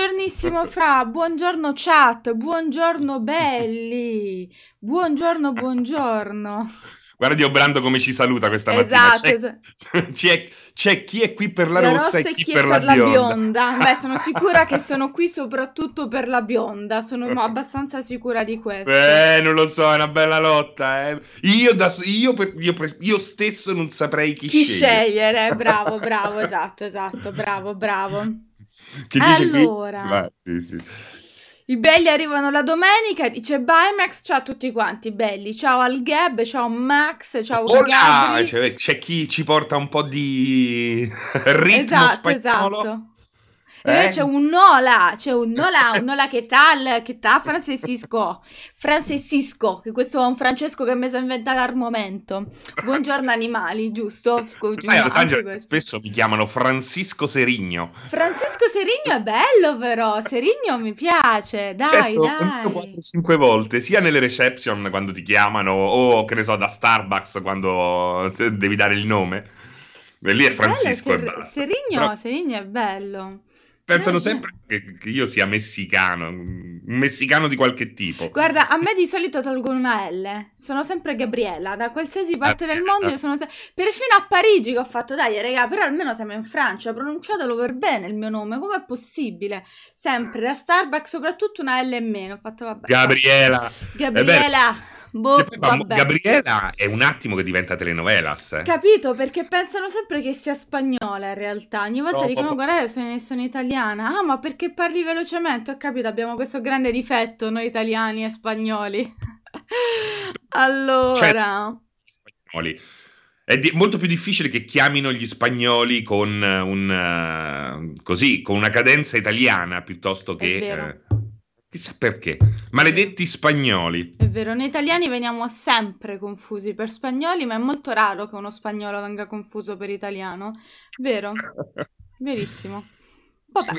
Buongiornissimo Fra, buongiorno chat, buongiorno belli, buongiorno, buongiorno. Guarda Dio Brando come ci saluta questa Esatto, mattina. esatto. C'è, c'è- c'è chi è qui per la, La rossa, e chi, per, la, bionda. Beh, sono sicura che sono qui soprattutto per la bionda, sono abbastanza sicura di questo. Eh, non lo so, è una bella lotta. eh. Io, da, io, per- io io stesso non saprei chi, Chi scegliere. scegliere? Bravo, bravo, esatto, esatto, bravo, bravo. Che Allora. Va, sì, sì. I belli arrivano la domenica, dice bye Max, ciao a tutti quanti belli, ciao al Gab, ciao Max, ciao Hola! Gabri. C'è, c'è chi ci porta un po' di ritmo Esatto, spagnolo. esatto. Eh? c'è un Nola, c'è un Nola, un Nola che tal, che tal, Francesco, Francesco, che questo è un Francesco che mi sono inventato al momento. Buongiorno animali, giusto? Scusi, Sai, a Los Angeles spesso mi chiamano Francisco Serigno. Francisco Serigno è bello però, Serigno mi piace, dai, Cioè, sto dai. 4-5 volte, sia nelle reception quando ti chiamano, o che ne so, da Starbucks quando devi dare il nome. E lì è Francisco Bello, Ser-. Serigno, Però Serigno è bello. Pensano sempre che, che io sia messicano, un messicano di qualche tipo. Guarda, a me di solito tolgono una L. Sono sempre Gabriella. Da qualsiasi parte del mondo io sono sempre. Perfino a Parigi che ho fatto, dai, raga, però almeno siamo in Francia. Pronunciatelo per bene il mio nome. Com'è possibile? Sempre da Starbucks, soprattutto una L in meno. Ho fatto, vabbè. Gabriela. Gabriela. Boh, vabbè. Gabriela è un attimo che diventa telenovelas. eh. Capito? Perché pensano sempre che sia spagnola in realtà. Ogni volta No, dicono: Guarda, sono, sono italiana. Ah, ma perché parli velocemente? Ho capito, abbiamo questo grande difetto noi italiani e spagnoli. allora, spagnoli. È di- molto più difficile che chiamino gli spagnoli con eh, un eh, così, con una cadenza italiana piuttosto che vero. Chissà perché. Maledetti spagnoli. è vero, noi italiani veniamo sempre confusi per spagnoli, ma è molto raro che uno spagnolo venga confuso per italiano. Vero, verissimo.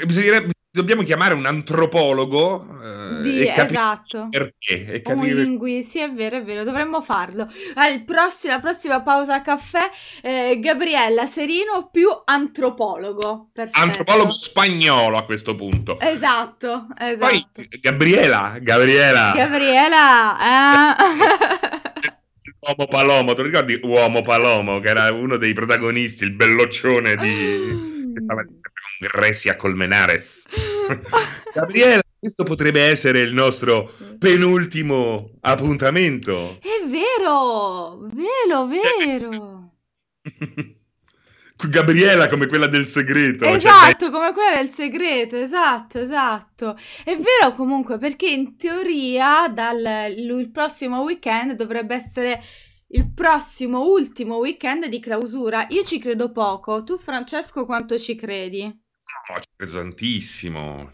Bisognerebbe- dobbiamo chiamare un antropologo eh, di- e capire esatto. perché. E Un capire... lingui, sì, è vero, è vero, dovremmo farlo. Al prossi- la prossima pausa a caffè, eh, Gabriella Serino più antropologo. Perfetto. Antropologo spagnolo a questo punto. Esatto, esatto. Poi Gabriela, Gabriela, Gabriela, eh. Uomo Palomo, tu ricordi Uomo Palomo che era uno dei protagonisti, il belloccione di... che stava sempre con Grecia Colmenares. Gabriela, questo potrebbe essere il nostro penultimo appuntamento. È vero, vero, vero. Gabriela come quella del segreto. cioè, Esatto, come quella del segreto, esatto, esatto. È vero comunque perché in teoria dal il prossimo weekend dovrebbe essere il prossimo ultimo weekend di clausura. Io ci credo poco. Tu Francesco quanto ci credi? No, ci credo tantissimo.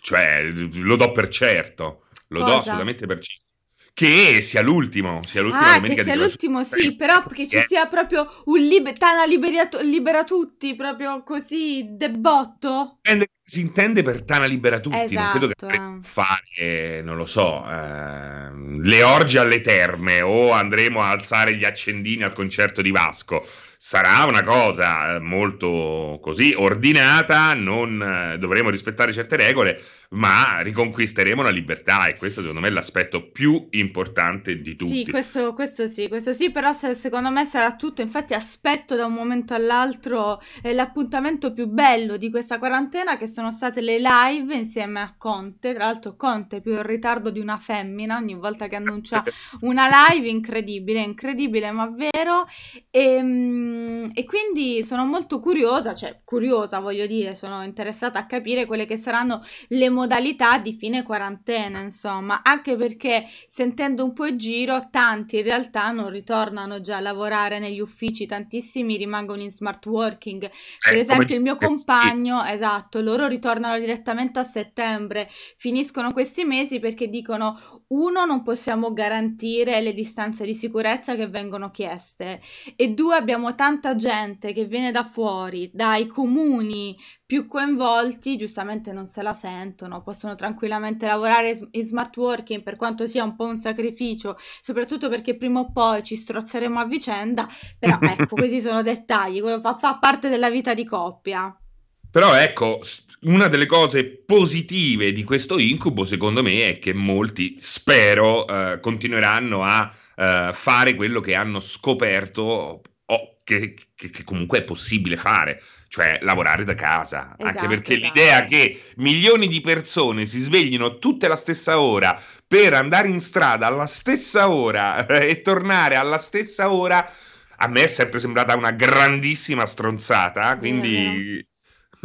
Cioè, lo do per certo. Lo do Cosa? assolutamente per certo. Che sia l'ultimo, sia l'ultima Ah, che sia l'ultimo, sì, però che ci sia proprio un libe- Tana libera, libera tutti, proprio così, debotto. intende- si intende per Tana Libera Tutti, non credo che Esatto, fare, non lo so, ehm, le orge alle terme o andremo a alzare gli accendini al concerto di Vasco. Sarà una cosa eh, molto così ordinata, non eh, dovremo rispettare certe regole, ma riconquisteremo la libertà e questo secondo me è l'aspetto più importante di tutti. Sì, questo, questo sì, questo sì, però se- secondo me sarà tutto, infatti aspetto da un momento all'altro eh, l'appuntamento più bello di questa quarantena che sono state le live insieme a Conte, tra l'altro Conte più in ritardo di una femmina ogni volta che annuncia una live incredibile, incredibile ma vero e, mm, e quindi sono molto curiosa, cioè curiosa voglio dire, sono interessata a capire quelle che saranno le modalità di fine quarantena, insomma, anche perché sentendo un po' in giro, tanti in realtà non ritornano già a lavorare negli uffici, tantissimi rimangono in smart working. Per Eh, esempio, il mio eh sì. compagno, esatto, loro ritornano direttamente a settembre, finiscono questi mesi perché dicono: uno, non possiamo garantire le distanze di sicurezza che vengono chieste, e due, abbiamo tanta gente che viene da fuori, dai comuni più coinvolti, giustamente non se la sentono, possono tranquillamente lavorare in smart working per quanto sia un po' un sacrificio, soprattutto perché prima o poi ci strozzeremo a vicenda, però ecco, questi sono dettagli, quello fa, fa parte della vita di coppia. Però ecco, una delle cose positive di questo incubo, secondo me, è che molti, spero, eh, continueranno a eh, fare quello che hanno scoperto o che, che, che, comunque è possibile fare, cioè lavorare da casa. Esatto, Anche perché esatto. l'idea che milioni di persone si sveglino tutte alla stessa ora per andare in strada alla stessa ora e tornare alla stessa ora a me è sempre sembrata una grandissima stronzata, quindi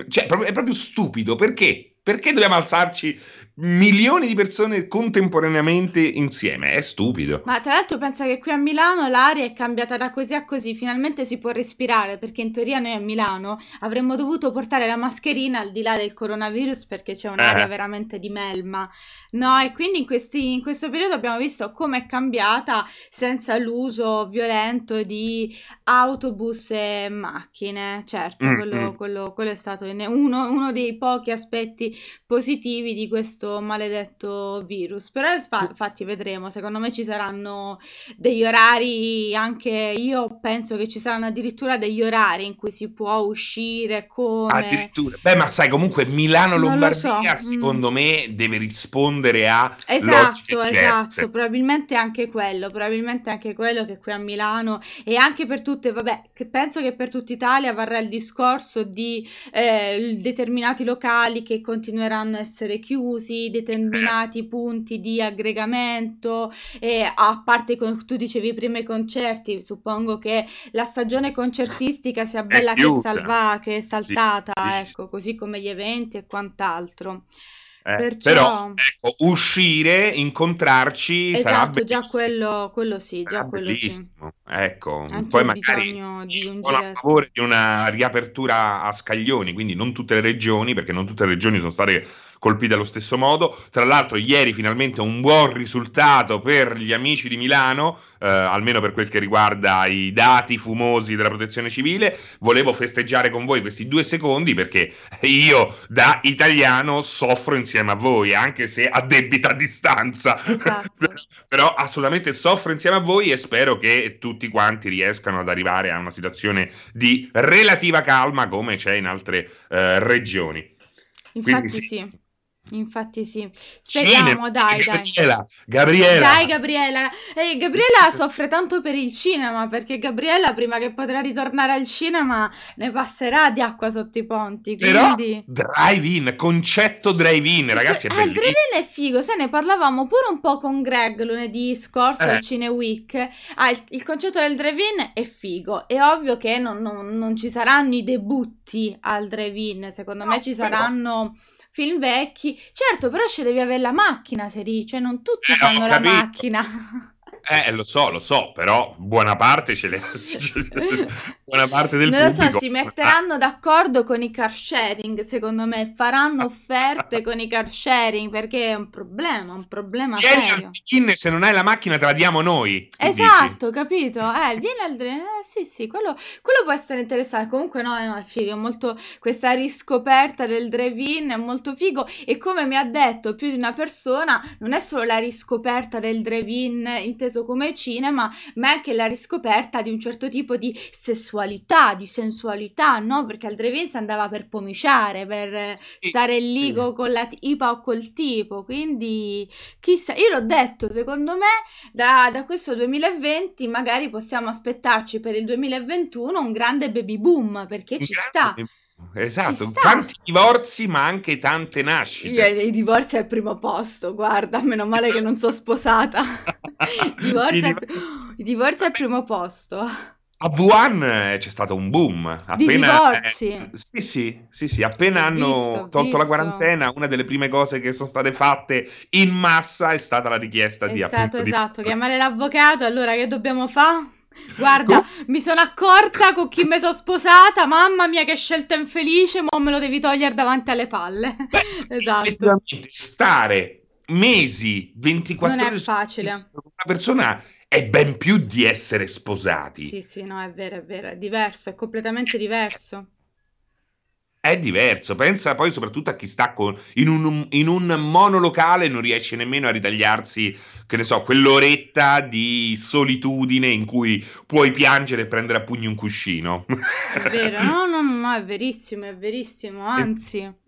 cioè, è proprio stupido. Perché? Perché dobbiamo alzarci milioni di persone contemporaneamente insieme. È stupido. Ma tra l'altro pensa che qui a Milano l'aria è cambiata da così a così, finalmente si può respirare perché in teoria noi a Milano avremmo dovuto portare la mascherina al di là del coronavirus perché c'è un'aria eh. veramente di melma. No, e quindi in, questi, in questo periodo abbiamo visto come è cambiata senza l'uso violento di autobus e macchine. Certo, mm, quello, mm. Quello, quello, è stato uno, uno dei pochi aspetti positivi di questo questo maledetto virus. Però infatti vedremo, secondo me ci saranno degli orari, anche io penso che ci saranno addirittura degli orari in cui si può uscire come... Addirittura, beh ma sai comunque Milano-Lombardia so. secondo mm. me deve rispondere a... Esatto, esatto, probabilmente anche quello, probabilmente anche quello che qui a Milano e anche per tutte, vabbè, penso che per tutta Italia varrà il discorso di eh, determinati locali che continueranno a essere chiusi punti, determinati punti di aggregamento e a parte tu dicevi prima i concerti, suppongo che la stagione concertistica sia bella che, salva, che è saltata, sì, sì, ecco, così come gli eventi e quant'altro. Eh, Perciò... Però ecco, uscire, incontrarci esatto, sarà bellissimo. già quello, quello sì, già sarà quello bellissimo. sì. Ecco, Anche poi magari sono a favore di una riapertura a scaglioni, quindi non tutte le regioni, perché non tutte le regioni sono state colpite allo stesso modo. Tra l'altro, ieri finalmente un buon risultato per gli amici di Milano, eh, almeno per quel che riguarda i dati fumosi della protezione civile. Volevo festeggiare con voi questi due secondi perché io da italiano soffro insieme a voi, anche se a debita distanza. Esatto. Però assolutamente soffro insieme a voi e spero che tutti quanti riescano ad arrivare a una situazione di relativa calma come c'è in altre eh, regioni. Infatti Quindi, sì. Infatti sì, speriamo, cinema, dai, Gabriela, dai. Gabriela. Dai, Gabriela. Eh, Gabriela soffre tanto per il cinema, perché Gabriela prima che potrà ritornare al cinema ne passerà di acqua sotto i ponti, quindi... Però, drive-in, concetto drive-in, ragazzi, è eh, il drive-in è figo, se ne parlavamo pure un po' con Greg lunedì scorso eh. al Cine Week. Ah, il, il, concetto del drive-in è figo, è ovvio che non, non, non ci saranno i debutti al drive-in, secondo no, me ci però... saranno film vecchi. Certo, però ci devi avere la macchina, Seri, cioè non tutti eh, fanno la macchina. Eh, lo so, lo so, però buona parte ce l'è. buona parte del non pubblico. Non lo so, si metteranno d'accordo con i car sharing, secondo me, faranno offerte con i car sharing, perché è un problema, un problema vieni serio. Skin, se non hai la macchina te la diamo noi. Esatto, dici. capito? Eh, vieni al... Eh, sì, sì, quello, quello, può essere interessante. Comunque no, no, è figo, molto... Questa riscoperta del drive-in è molto figo e come mi ha detto più di una persona, non è solo la riscoperta del drive-in inteso inteso come cinema, ma anche la riscoperta di un certo tipo di sessualità, di sensualità, no? Perché al drive-in si andava per pomiciare, per sì, stare lì sì. con la tipa o col tipo, quindi chissà, io l'ho detto, secondo me da, da questo 2020 magari possiamo aspettarci per il 2021 un grande baby boom, perché un ci sta. Baby Esatto, tanti divorzi ma anche tante nascite. Io i divorzi al primo posto, guarda, meno male che non sono sposata. I divorzi, I, al, I divorzi al primo posto. A Wuhan eh, c'è stato un boom. Appena, Di divorzi? Eh, sì, sì, sì, sì, appena hanno visto, tolto visto. la quarantena, una delle prime cose che sono state fatte in massa è stata la richiesta esatto, di... Esatto, esatto, chiamare l'avvocato, allora che dobbiamo fare? Guarda, Com- mi sono accorta con chi mi sono sposata, mamma mia che scelta infelice, ma me lo devi togliere davanti alle palle. Beh, esatto. Stare mesi, 24 non ore... Non è facile. Una persona è ben più di essere sposati. Sì, sì, no, è vero, è vero, è diverso, è completamente diverso è diverso. Pensa poi soprattutto a chi sta con, in, un, in, un, monolocale e non riesce nemmeno a ritagliarsi, che ne so, quell'oretta di solitudine in cui puoi piangere e prendere a pugni un cuscino. È vero, no, no, no, no, è verissimo, è verissimo, anzi.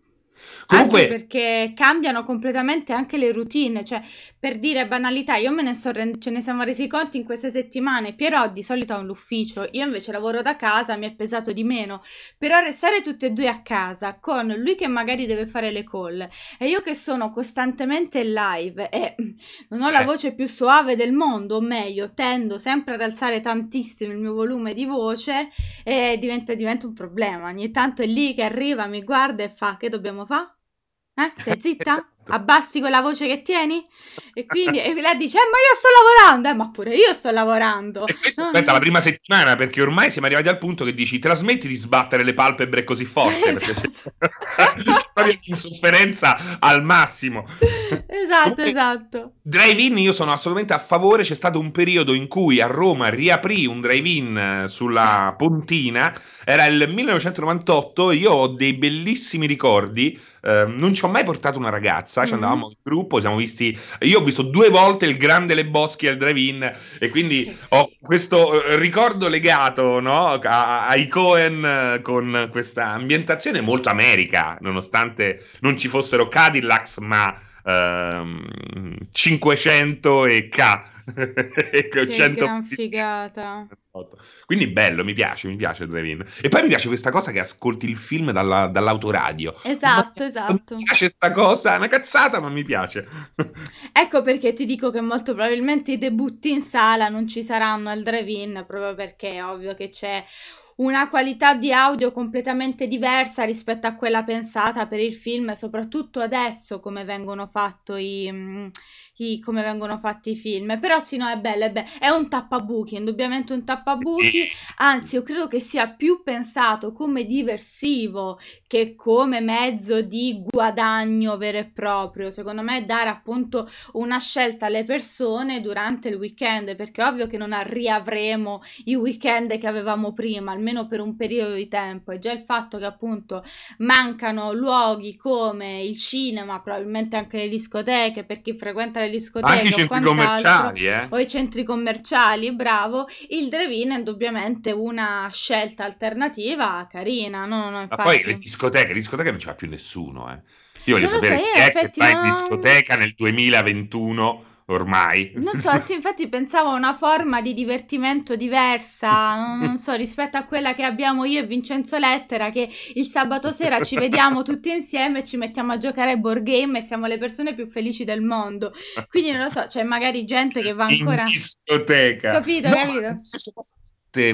Comunque, Anche perché cambiano completamente anche le routine, cioè per dire banalità, io me ne so rend- ce ne siamo resi conto in queste settimane. Pierò di solito ha un ufficio, io invece lavoro da casa, mi è pesato di meno. Però restare tutte e due a casa con lui che magari deve fare le call e io che sono costantemente live e non ho la eh, voce più suave del mondo, o meglio, tendo sempre ad alzare tantissimo il mio volume di voce e diventa, diventa un problema. Ogni tanto è lì che arriva, mi guarda e fa: Che dobbiamo fare? Eh? Sei zitta? esatto. Abbassi quella voce che tieni? E quindi e lei dice: Eh, ma io sto lavorando, eh, ma pure io sto lavorando. E questo No, aspetta la no. prima settimana, perché ormai siamo arrivati al punto che dici trasmetti di sbattere le palpebre così forte, perché Esatto. proprio insofferenza al massimo. Esatto, Comunque, esatto. drive-in io sono assolutamente a favore, c'è stato un periodo in cui a Roma riaprì un drive-in eh, sulla Pontina, era il 1998, io ho dei bellissimi ricordi, eh, non ci ho mai portato una ragazza, ci Mm. andavamo in gruppo, siamo visti, io ho visto due volte il Grande Le Boschi al drive-in e quindi ho questo eh, ricordo legato no, a- ai Cohen eh, con questa ambientazione molto America, nonostante non ci fossero Cadillacs, ma ehm, 500 e K. Che 100 gran figata. quindi bello, mi piace, mi piace il drive-in. E poi mi piace questa cosa che ascolti il film dalla- dall'autoradio. Esatto, Non esatto. mi piace sta cosa, è una cazzata, ma mi piace. Ecco perché ti dico che molto probabilmente i debutti in sala non ci saranno al drive-in, proprio perché è ovvio che c'è una qualità di audio completamente diversa rispetto a quella pensata per il film, soprattutto adesso come vengono fatto i, mm, i- come vengono fatti i film. Però sì, no, è bello, è bello. È un tappabuchi, indubbiamente un tappabuchi. Anzi, io credo che sia più pensato come diversivo che come mezzo di guadagno vero e proprio. Secondo me dare appunto una scelta alle persone durante il weekend, perché è ovvio che non riavremo i weekend che avevamo prima, almeno per un periodo di tempo. E già il fatto che appunto mancano luoghi come il cinema, probabilmente anche le discoteche, per chi frequenta le Anche i discoteche o centri commerciali, eh. o i centri commerciali, bravo, il drive-in è indubbiamente una scelta alternativa carina, no, no, Ma poi le infatti. discoteche, le discoteche non l'ha più nessuno, eh. Io voglio Non so, sapere io chi è che va in discoteca nel 2021 ormai. Non so, sì, infatti pensavo a una forma di divertimento diversa, non, non so, rispetto a quella che abbiamo io e Vincenzo Lettera, che il sabato sera ci vediamo tutti insieme, ci mettiamo a giocare ai board game e siamo le persone più felici del mondo. Quindi non lo so, c'è magari gente che va in ancora... discoteca. Capito, No, capito?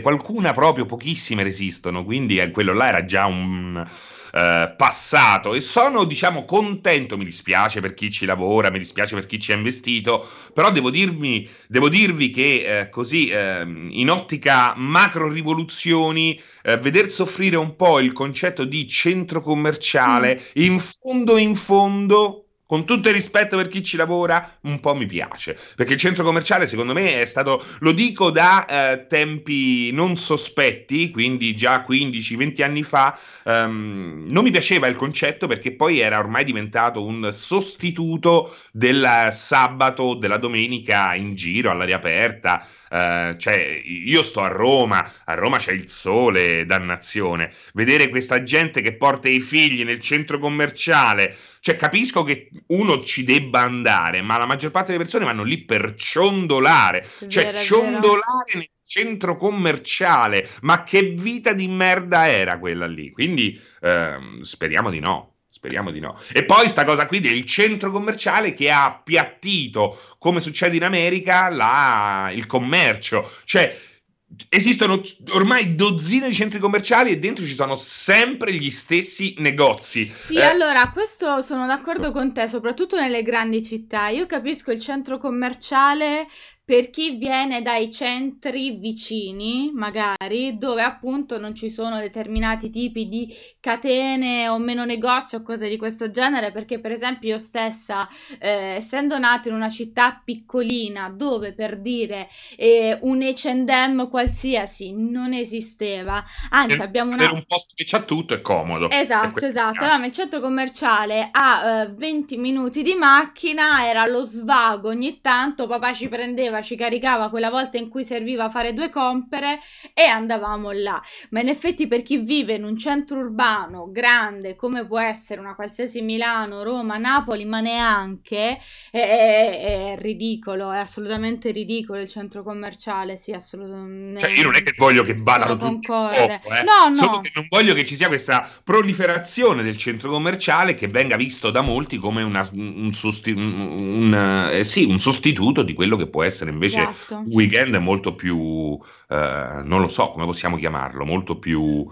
qualcuna proprio pochissime resistono, quindi eh, quello là era già un eh, passato e sono diciamo contento, mi dispiace per chi ci lavora, mi dispiace per chi ci ha investito, però devo dirmi, devo dirvi che eh, così ehm, in ottica macro rivoluzioni eh, veder soffrire un po' il concetto di centro commerciale Mm. in fondo in fondo con tutto il rispetto per chi ci lavora, un po' mi piace. Perché il centro commerciale, secondo me, è stato, lo dico da eh, tempi non sospetti, quindi già 15-20 anni fa, ehm, non mi piaceva il concetto perché poi era ormai diventato un sostituto del sabato, della domenica in giro all'aria aperta. Eh, cioè, io sto a Roma, a Roma c'è il sole, dannazione. Vedere questa gente che porta i figli nel centro commerciale, cioè capisco che uno ci debba andare, ma la maggior parte delle persone vanno lì per ciondolare, cioè vero, è vero. ciondolare nel centro commerciale. Ma che vita di merda era quella lì? Quindi ehm, speriamo di no. Speriamo di no. E poi sta cosa qui del centro commerciale che ha appiattito, come succede in America, la- il commercio. Cioè, esistono ormai dozzine di centri commerciali e dentro ci sono sempre gli stessi negozi. Sì, Eh, allora, questo sono d'accordo con te, soprattutto nelle grandi città. Io capisco il centro commerciale per chi viene dai centri vicini, magari, dove appunto non ci sono determinati tipi di catene o meno negozi o cose di questo genere, perché per esempio io stessa, eh, essendo nata in una città piccolina, dove per dire eh, un H&M qualsiasi non esisteva, anzi per, abbiamo per una... un posto che c'ha tutto è comodo. Per Esatto, esatto. Avevamo il centro commerciale a eh, 20 minuti di macchina, era lo svago ogni tanto, papà ci prendeva prendeva, ci caricava quella volta in cui serviva fare due compere e andavamo là. Ma in effetti per chi vive in un centro urbano grande come può essere una qualsiasi Milano, Roma, Napoli, ma neanche è, è, è ridicolo, è assolutamente ridicolo il centro commerciale, sì, assolutamente. Cioè, io non è che voglio che vadano tutti scopo, eh. No, no. Solo che non voglio che ci sia questa proliferazione del centro commerciale che venga visto da molti come una, un, sosti- un, eh, sì, un, sostituto di quello che può essere invece esatto. un weekend molto più, eh, non lo so come possiamo chiamarlo, molto più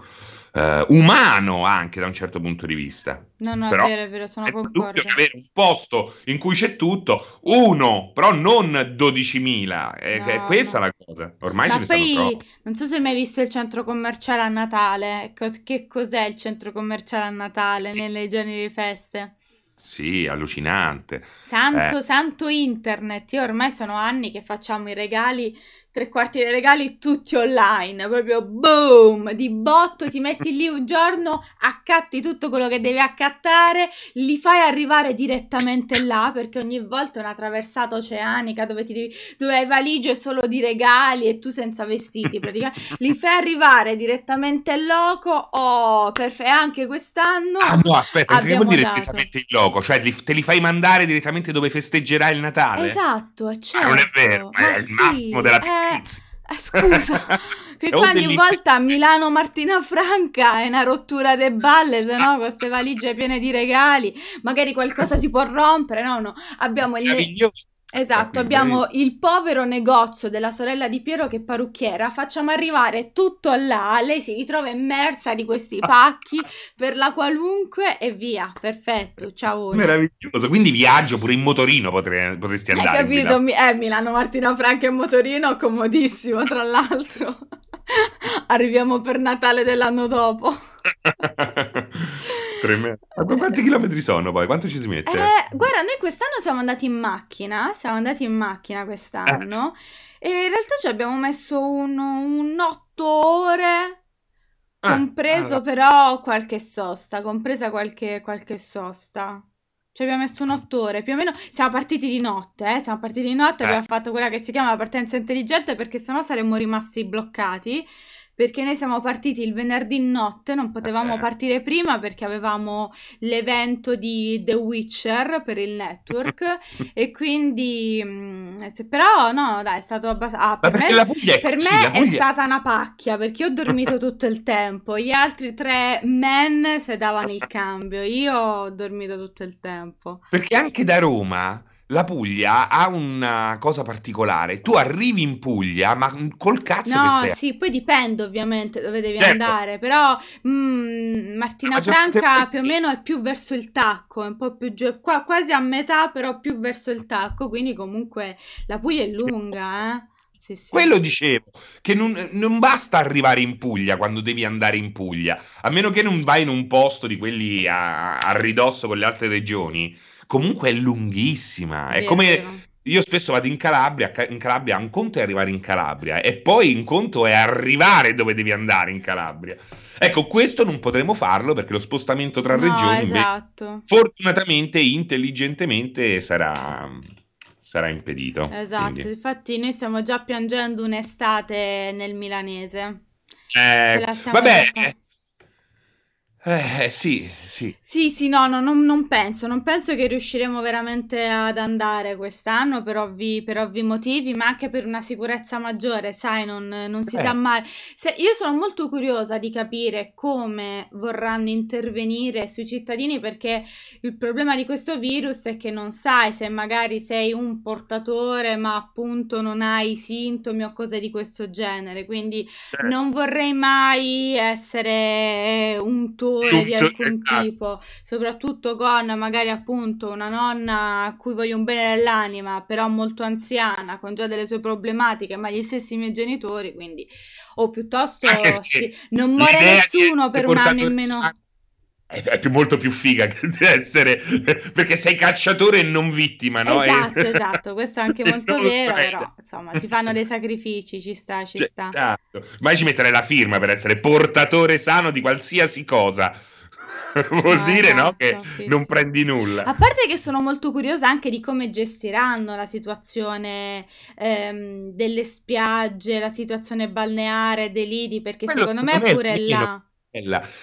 uh, umano anche da un certo punto di vista. No, no, però, è vero, è vero, sono concorde. avere un posto in cui c'è tutto, uno, però non 12.000, è, no, è questa no. la cosa. Ormai Ma ce poi. Non so se hai mai visto il centro commerciale a Natale, che cos'è il centro commerciale a Natale nelle giorni di feste? Sì, allucinante. Santo, eh. santo internet. Io ormai sono anni che facciamo i regali tre quarti dei regali tutti online, proprio boom, di botto, ti metti lì un giorno, accatti tutto quello che devi accattare, li fai arrivare direttamente là, perché ogni volta è una traversata oceanica dove, ti devi, dove hai valigie solo di regali e tu senza vestiti, praticamente, li fai arrivare direttamente in loco, oh, perfetto, anche quest'anno Ah no, aspetta, che vuol dire direttamente in loco? Cioè te li fai mandare direttamente dove festeggerai il Natale? Esatto, è certo. Ma non è vero, ma, è sì, il massimo della eh, eh, eh, scusa, che qua ogni volta a Milano Martina Franca è una rottura de balle, se no queste valigie piene di regali, magari qualcosa si può rompere, no, no, abbiamo il... Esatto, abbiamo il povero negozio della sorella di Piero che è parrucchiera, facciamo arrivare tutto là, lei si ritrova immersa di questi pacchi per la qualunque e via, perfetto, ciao. Meraviglioso, quindi viaggio pure in motorino potrei, potresti andare. Hai capito? Milano. Eh, Milano Martina Franca in motorino, comodissimo tra l'altro. Arriviamo per Natale dell'anno dopo. Tremendo. Ma quanti chilometri sono poi? Quanto ci si mette? Eh, guarda, noi quest'anno siamo andati in macchina, siamo andati in macchina quest'anno eh. e in realtà ci abbiamo messo un, un 8 ore, ah, compreso allora. però qualche sosta, compresa qualche, qualche sosta. Ci abbiamo messo un'otto più o meno. Siamo partiti di notte, eh? Siamo partiti di notte, eh. abbiamo fatto quella che si chiama la partenza intelligente perché sennò saremmo rimasti bloccati perché noi siamo partiti il venerdì notte, non potevamo partire prima perché avevamo l'evento di The Witcher per il network e quindi mm, però no, dai, è stato abbastanza ah, per, me, è, per sì, me è stata una pacchia perché ho dormito tutto il tempo, gli altri tre men se davano il cambio, io ho dormito tutto il tempo. Perché anche da Roma la Puglia ha una cosa particolare. Tu arrivi in Puglia, ma col cazzo no, che sei. sì, poi dipende ovviamente dove devi certo. andare, però mm, Martina Franca più o meno è più verso il tacco, è un po' più giù, qua, quasi a metà, però più verso il tacco, quindi comunque la Puglia è lunga, eh. Sì, sì. Quello dicevo, che non, non, basta arrivare in Puglia quando devi andare in Puglia, a meno che non vai in un posto di quelli a, a ridosso con le altre regioni, comunque è lunghissima. È come io spesso vado in Calabria, in Calabria un conto è arrivare in Calabria e poi un conto è arrivare dove devi andare in Calabria. Ecco, questo non potremo farlo perché lo spostamento tra no, regioni, esatto. fortunatamente, intelligentemente, sarà, sarà impedito. Esatto, quindi. infatti noi stiamo già piangendo un'estate nel milanese. Eh, vabbè. Eh, sì, sì. Sì, sì, no, no non, non, penso, non penso che riusciremo veramente ad andare quest'anno per ovvi, per ovvi motivi, ma anche per una sicurezza maggiore, sai, non, non si eh. sa mai. Se, io sono molto curiosa di capire come vorranno intervenire sui cittadini perché il problema di questo virus è che non sai se magari sei un portatore ma appunto non hai sintomi o cose di questo genere, quindi certo. non vorrei mai essere un tuo genitore di alcun esatto. tipo, soprattutto con magari appunto una nonna a cui voglio un bene dell'anima, però molto anziana, con già delle sue problematiche, ma gli stessi miei genitori, quindi o piuttosto. Sì, non muore nessuno per un anno in meno è più, molto più figa che essere perché sei cacciatore e non vittima, no? Esatto, esatto, questo è anche molto vero, però insomma si fanno dei sacrifici, ci sta, ci cioè, sta. Esatto. Ma ci metterei la firma per essere portatore sano di qualsiasi cosa. Vuol no, dire esatto, no, che sì, non sì. prendi nulla. A parte che sono molto curiosa anche di come gestiranno la situazione ehm, delle spiagge, la situazione balneare dei lidi, perché Quello secondo, secondo me pure là...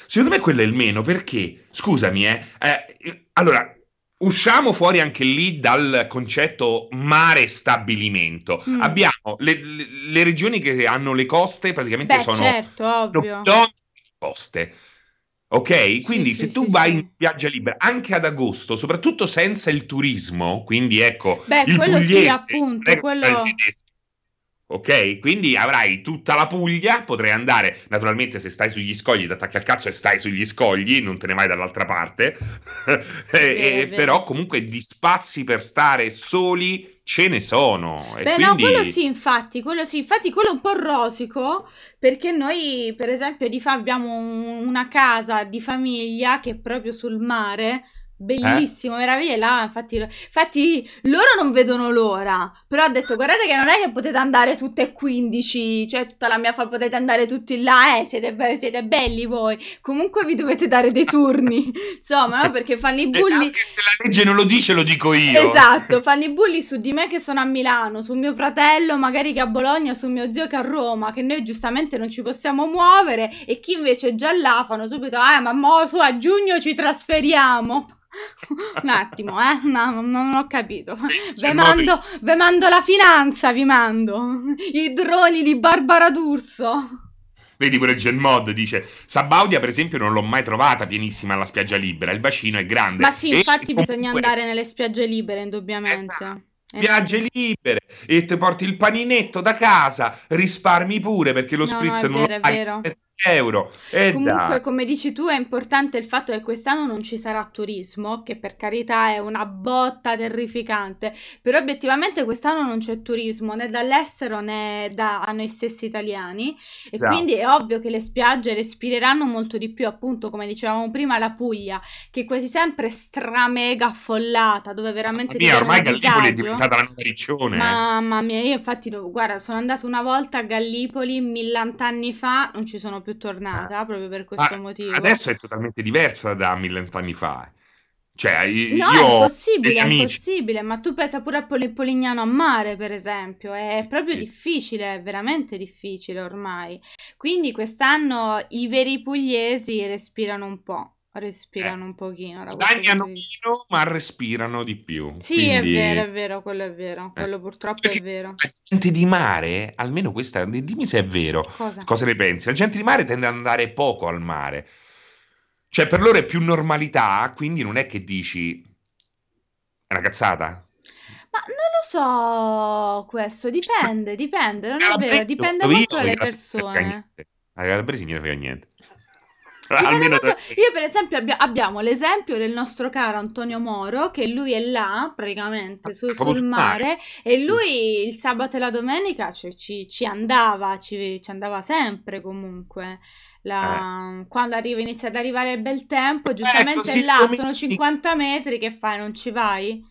Secondo me quello è il meno, perché, scusami, eh, eh, allora, usciamo fuori anche lì dal concetto mare stabilimento. Mm. Abbiamo le, le, le, regioni che hanno le coste, praticamente Beh, sono certo, ovvio. coste. Ok, quindi sì, se sì, tu sì, vai in spiaggia libera anche ad agosto, soprattutto senza il turismo, quindi ecco, Beh, il quello pugliese, sì, appunto, quello... Il ok? Quindi avrai tutta la Puglia, potrai andare, naturalmente se stai sugli scogli, ti attacchi al cazzo e stai sugli scogli, non te ne vai dall'altra parte, e, vero, però comunque di spazi per stare soli ce ne sono. Beh quindi... no, quello sì, infatti, quello sì, infatti quello è un po' rosico, perché noi per esempio di fa abbiamo una casa di famiglia che è proprio sul mare, Bellissimo, eh? meraviglia. Là, infatti, infatti, loro non vedono l'ora. Però ho detto: guardate che non è che potete andare tutte e 15, cioè tutta la mia fa potete andare tutti là. Eh, siete, be- siete belli voi. Comunque vi dovete dare dei turni. Insomma, no? Perché fanno i bulli. Anche se la legge non lo dice, lo dico io. Esatto, fanno i bulli su di me che sono a Milano, su mio fratello, magari che a Bologna, su mio zio che a Roma, che noi giustamente non ci possiamo muovere. E chi invece è già là fanno subito: Ah, ma mo su a giugno ci trasferiamo. Un attimo, eh? No, non ho capito. Vi mando, ve mando la finanza, vi mando. I droni di Barbara D'Urso. Vedi pure il Mod dice Sabaudia per esempio non l'ho mai trovata pienissima alla spiaggia libera, il bacino è grande. Ma sì, infatti comunque... bisogna andare nelle spiagge libere indubbiamente. Esatto. Spiagge libere e ti porti il paninetto da casa, risparmi pure perché lo no, spritz no, non vero, lo sai euro. E Comunque, da. come dici tu, è importante il fatto che quest'anno non ci sarà turismo, che per carità è una botta terrificante, però obiettivamente quest'anno non c'è turismo né dall'estero né da noi stessi italiani e esatto. quindi è ovvio che le spiagge respireranno molto di più, appunto, come dicevamo prima, la Puglia, che è quasi sempre stramega affollata, dove veramente mia, ormai Gallipoli è diventata la nuova riccione. Eh. Mamma mia, io infatti, guarda, sono andata una volta a Gallipoli millant'anni fa, non ci sono più più tornata, proprio per questo Ma motivo. Adesso è totalmente diversa da mille anni fa. Cioè, no, io è impossibile, è impossibile, ma tu pensa pure a Pol- Polignano a mare, per esempio, è proprio sì. difficile, è veramente difficile ormai. Quindi quest'anno i veri pugliesi respirano un po', respirano eh. un pochino. Stagnano meno, ma respirano di più. Sì, Quindi... è vero, è vero, quello è vero, quello eh. purtroppo Perché è vero. La gente di mare, almeno questa, dimmi se è vero, cosa? cosa ne pensi? La gente di mare tende ad andare poco al mare. Cioè, per loro è più normalità, quindi non è che dici... È una cazzata? Ma non lo so questo, dipende, dipende, non è vero, dipende molto dalle persone. A Calabresi non frega niente. Almeno molto... Io, per esempio, abbi- abbiamo l'esempio del nostro caro Antonio Moro, che lui è là praticamente su- sul mare, e lui il sabato e la domenica cioè, ci, ci, andava, ci, ci, andava sempre comunque. La... Eh. Quando arriva, inizia ad arrivare il bel tempo, giustamente ecco, là sono 50 metri, che fai? Non ci vai?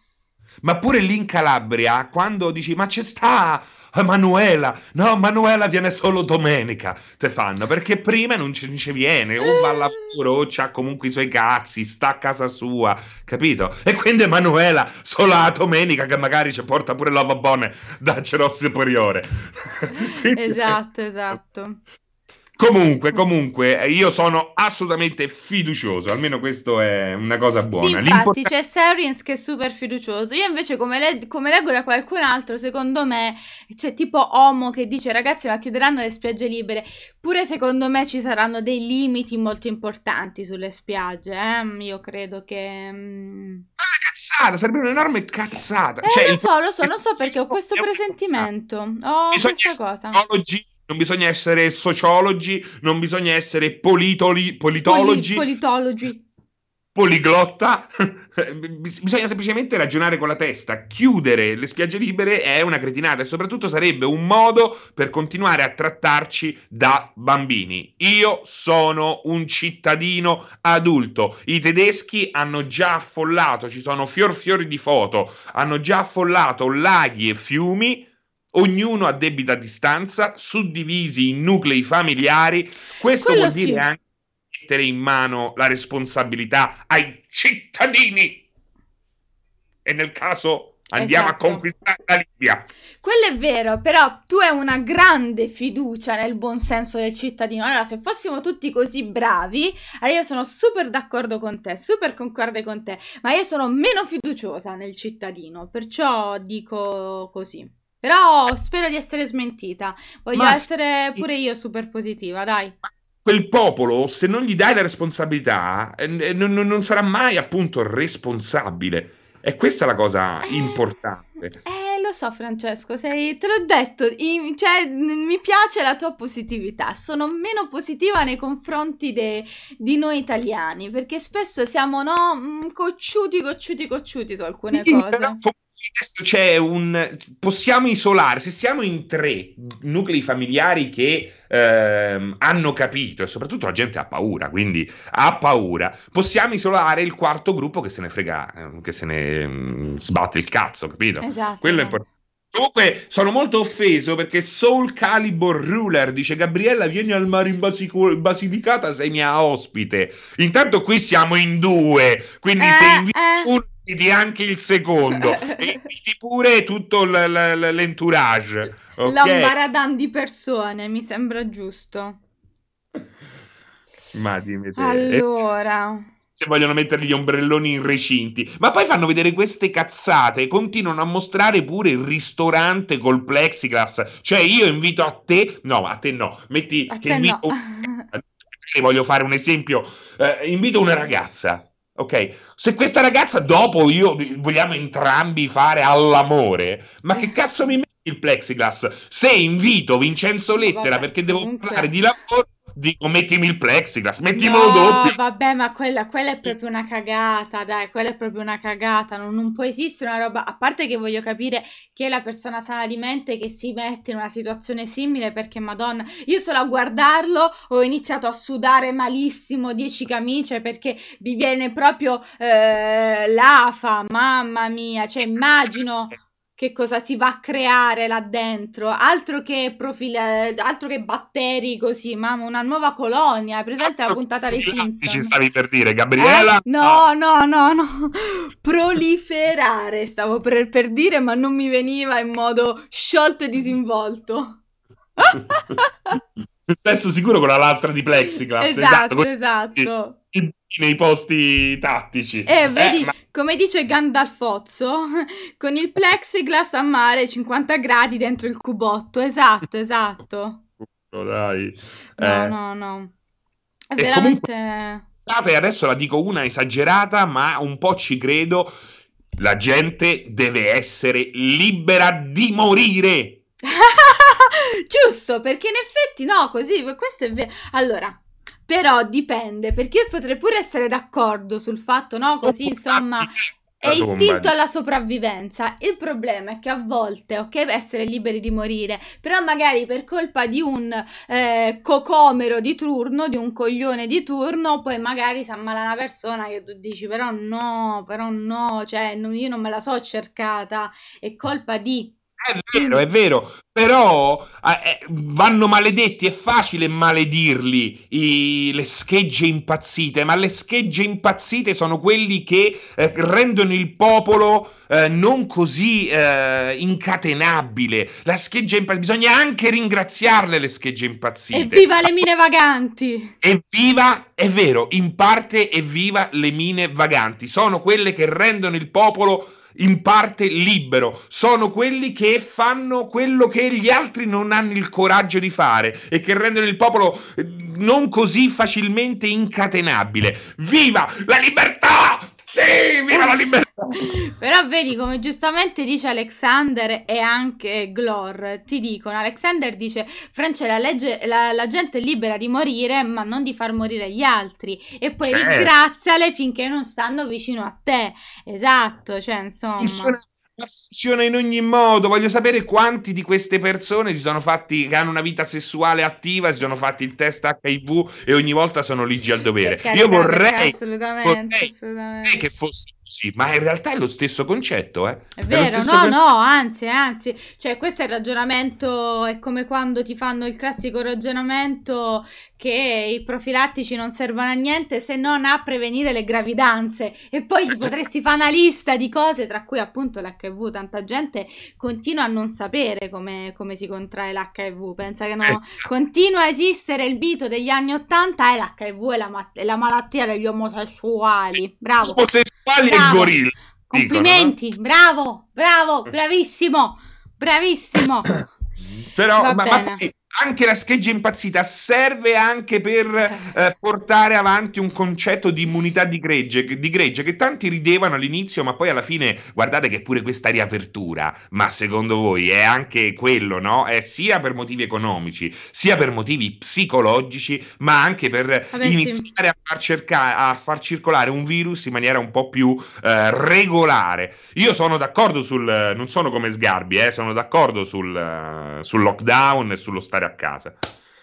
Ma pure lì in Calabria, quando dici ma c'è sta Manuela, no, Manuela viene solo domenica, te fanno, perché prima non ci, non ci viene, o va al lavoro, o c'ha comunque i suoi cazzi, sta a casa sua, capito? E quindi Manuela solo la domenica che magari ci porta pure l'ovabone da Cerò Superiore. esatto, esatto. Comunque, comunque, io sono assolutamente fiducioso, almeno questo è una cosa buona. Sì, infatti c'è Serins che è super fiducioso. Io invece, come, le- come, leggo da qualcun altro, secondo me c'è tipo Homo che dice ragazzi ma chiuderanno le spiagge libere. Pure secondo me ci saranno dei limiti molto importanti sulle spiagge. Eh? Io credo che... Mm... Ah, cazzata, sarebbe un'enorme cazzata. Eh, cioè, lo so, lo so, non so perché ho questo presentimento. Ho questa cosa. Oggi non bisogna essere sociologi, non bisogna essere politoli, politologi. Poli, politologi. Poliglotta, bisogna semplicemente ragionare con la testa. Chiudere le spiagge libere è una cretinata e soprattutto sarebbe un modo per continuare a trattarci da bambini. Io sono un cittadino adulto. I tedeschi hanno già affollato, ci sono fior fiori di foto, hanno già affollato laghi e fiumi ognuno a debita distanza, suddivisi in nuclei familiari. Questo Quello vuol dire anche che mettere in mano la responsabilità ai cittadini. E nel caso Andiamo esatto. a conquistare la Libia. Quello è vero, però tu hai una grande fiducia nel buon senso del cittadino. Allora, se fossimo tutti così bravi, allora io sono super d'accordo con te, super concorde con te, ma io sono meno fiduciosa nel cittadino, perciò dico così. Però spero di essere smentita. Voglio ma essere pure io super positiva, dai. Quel popolo, se non gli dai la responsabilità, eh, non, non sarà mai appunto responsabile. E questa è la cosa eh, importante. Eh, lo so, Francesco, sei, te l'ho detto, in, cioè, mi piace la tua positività. Sono meno positiva nei confronti de, di noi italiani, perché spesso siamo, no, mm, cocciuti, cocciuti, cocciuti su alcune sì, cose. Però, c'è un possiamo isolare se siamo in tre nuclei familiari che ehm, hanno capito e soprattutto la gente ha paura quindi ha paura possiamo isolare il quarto gruppo che se ne frega eh, che se ne mh, mm, sbatte il cazzo capito? Esatto, quello è importante Comunque sono molto offeso perché Soul Calibur Ruler dice Gabriella vieni al mare in Basico- Basilicata sei mia ospite. Intanto qui siamo in due, quindi eh, se inviti eh. anche il secondo e inviti pure tutto l- l- l'entourage. Okay? L'ambaradan di persone, mi sembra giusto. Ma dimmi te. Allora se vogliono mettere gli ombrelloni in recinti. Ma poi fanno vedere queste cazzate, continuano a mostrare pure il ristorante col plexiglass. Cioè, io invito a te, no, a te no, metti a che invito. No. voglio fare un esempio, eh, invito una ragazza. Ok, se questa ragazza dopo io vogliamo entrambi fare all'amore, ma che cazzo mi metti il plexiglass? Se invito Vincenzo Lettera Vabbè, perché devo comunque... parlare di lavoro, dico mettimi il plexiglass, mettimelo no, doppio. vabbè, ma quella, quella, è proprio una cagata, dai, quella è proprio una cagata, non, non, può esistere una roba, a parte che voglio capire chi è la persona sana di mente che si mette in una situazione simile, perché madonna, io solo a guardarlo ho iniziato a sudare malissimo, dieci camicie, perché mi viene proprio eh, l'afa, mamma mia, cioè immagino che cosa si va a creare là dentro, altro che profili, altro che batteri così, mamma, una nuova colonia, presente la puntata dei Simpson? Ci stavi per dire, Gabriella? Eh? No, no, no, no, proliferare stavo per, per dire, ma non mi veniva in modo sciolto e disinvolto. Sesso sicuro con la lastra di plexiglass. Esatto, esatto. esatto. Nei posti tattici. E eh, vedi, ma... come dice Gandalfozzo, con il plexiglass a mare 50 gradi dentro il cubotto. Esatto, esatto. Dai. No, eh. no, no. È e veramente... Comunque, adesso la dico una esagerata, ma un po' ci credo. La gente deve essere libera di morire. Giusto, perché in effetti no, così, questo è vero. Allora, però dipende, perché io potrei pure essere d'accordo sul fatto, no, così insomma è istinto alla sopravvivenza. Il problema è che a volte, ok, essere liberi di morire, però magari per colpa di un eh, cocomero di turno, di un coglione di turno, poi magari si ammala una persona che tu dici, però no, però no, cioè non, io non me la so cercata, è colpa di è vero, è vero, però eh, eh, vanno maledetti, è facile maledirli i, le schegge impazzite, ma le schegge impazzite sono quelli che eh, rendono il popolo eh, non così eh, incatenabile. La scheggia impazzita, bisogna anche ringraziarle le schegge impazzite. Evviva le mine vaganti! Evviva, è vero, in parte evviva le mine vaganti, sono quelle che rendono il popolo in parte libero, sono quelli che fanno quello che gli altri non hanno il coraggio di fare e che rendono il popolo eh, non così facilmente incatenabile. Viva la libertà! Sì, viva la libertà! Però vedi come giustamente dice Alexander e anche Glor, ti dicono, Alexander dice, France, la, legge, la, la, gente è libera di morire, ma non di far morire gli altri. E poi certo. ringraziale finché non stanno vicino a te. Esatto, cioè insomma... Funziona funziona in ogni modo. Voglio sapere quanti di queste persone si sono fatti, che hanno una vita sessuale attiva, si sono fatti il test HIV e ogni volta sono ligi al dovere. Carità, Io vorrei, assolutamente, vorrei assolutamente. che fosse sì, ma in realtà è lo stesso concetto, eh. È vero, no, con... no, anzi, anzi, cioè questo è il ragionamento, è come quando ti fanno il classico ragionamento che i profilattici non servono a niente se non a prevenire le gravidanze e poi gli potresti fare una lista di cose, tra cui appunto l'HIV, tanta gente continua a non sapere come, come si contrae l'HIV, pensa che no, eh. continua a esistere il mito degli anni Ottanta e l'HIV è la, ma- è la malattia degli omosessuali, bravo. Omosessuali e gorilla. Complimenti, dicono, no? bravo, bravo, bravissimo, bravissimo. Però, ma, ma poi, anche la scheggia impazzita serve anche per eh, portare avanti un concetto di immunità di gregge, di gregge, che tanti ridevano all'inizio, ma poi alla fine guardate che pure questa riapertura, ma secondo voi è anche quello, no? È sia per motivi economici, sia per motivi psicologici, ma anche per Vabbè, iniziare sì. a, far cercare, a far circolare un virus in maniera un po' più eh, regolare. Io sono d'accordo sul, non sono come Sgarbi, eh, sono d'accordo sul, sul lockdown e sullo stare a casa.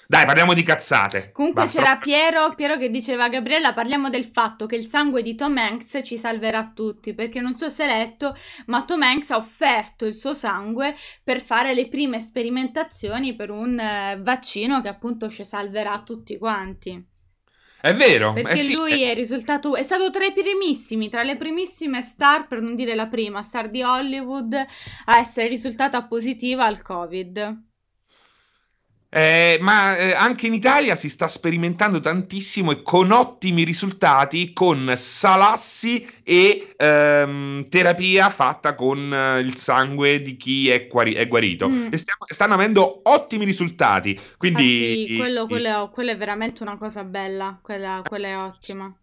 Dai, parliamo di cazzate. Comunque Basta. c'era Piero, Piero che diceva Gabriella, parliamo del fatto che il sangue di Tom Hanks ci salverà tutti, perché non so se hai letto, ma Tom Hanks ha offerto il suo sangue per fare le prime sperimentazioni per un eh, vaccino che appunto ci salverà tutti quanti. È vero. Perché eh sì, lui è... è risultato, è stato tra i primissimi, tra le primissime star, per non dire la prima, star di Hollywood, a essere risultata positiva al Covid. Eh, ma eh, anche in Italia si sta sperimentando tantissimo e con ottimi risultati con salassi e ehm, terapia fatta con eh, il sangue di chi è, guari- è guarito. Mm. E stiamo, stanno avendo ottimi risultati. Quindi Infatti, quello, quello, è, quello, è, veramente una cosa bella, quella, quella è ottima.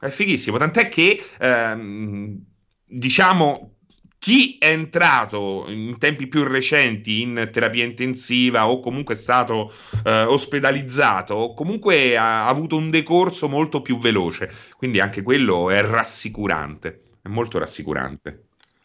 È fighissimo, tant'è che ehm, diciamo chi è entrato in tempi più recenti in terapia intensiva o comunque è stato eh, ospedalizzato o comunque ha, avuto un decorso molto più veloce, quindi anche quello è rassicurante, è molto rassicurante.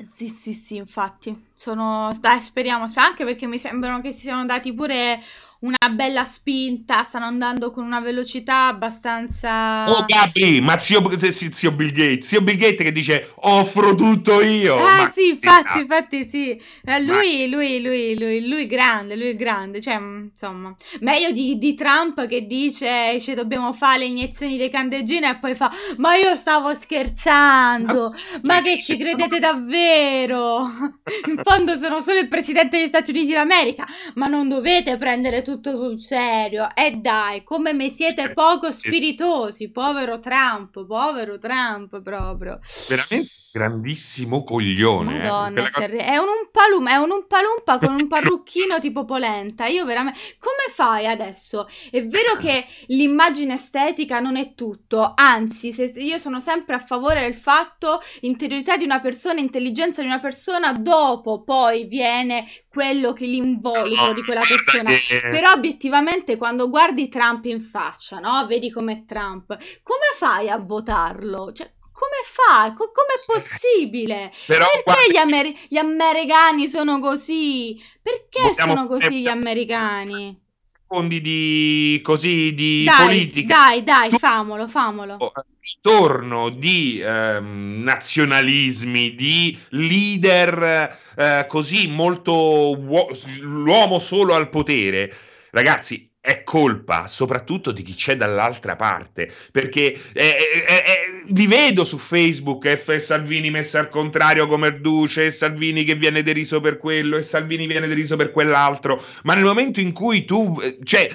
Sì, sì, sì, infatti. Sono... Dai, speriamo, anche perché mi sembrano che si siano dati pure una bella spinta, stanno andando con una velocità abbastanza... Oh Gabri, ma zio, zio Bill Gates, zio Bill Gates che dice offro tutto io! Ah sì, infatti, infatti sì, eh, lui, lui, lui, lui, lui grande, lui è grande, cioè mm, insomma, meglio di, di Trump che dice ci dobbiamo fare le iniezioni dei candeggine e poi fa ma io stavo scherzando, ma che ci credete davvero? In fondo sono solo il presidente degli Stati Uniti d'America, ma non dovete prendere tutto tutto sul serio. E dai, come me siete poco spiritosi, povero Trump, povero Trump proprio. Veramente grandissimo coglione. Eh. Madonna, eh. cosa... è un umpalumpa, è un umpalumpa con un parrucchino tipo polenta. Io veramente... Come fai adesso? È vero che l'immagine estetica non è tutto, anzi, se io sono sempre a favore del fatto interiorità di una persona, intelligenza di una persona, dopo poi viene quello che l'involucro di quella persona. Però obiettivamente quando guardi Trump in faccia, no? Vedi com'è Trump, come fai a votarlo? Cioè, come fa? Co- com'è possibile? Però, Perché guarda... gli, amer- gli, americani sono così? Perché Vogliamo... sono così gli americani? Secondi di così di dai, politica. Dai, dai, tu... famolo, famolo. Ritorno di ehm, nazionalismi, di leader eh, così molto uo- l'uomo solo al potere. Ragazzi, è colpa soprattutto di chi c'è dall'altra parte, perché eh, eh, eh, vi vedo su Facebook F. Salvini messa al contrario come Erduce, e Salvini che viene deriso per quello, e Salvini viene deriso per quell'altro, ma nel momento in cui tu, eh, cioè,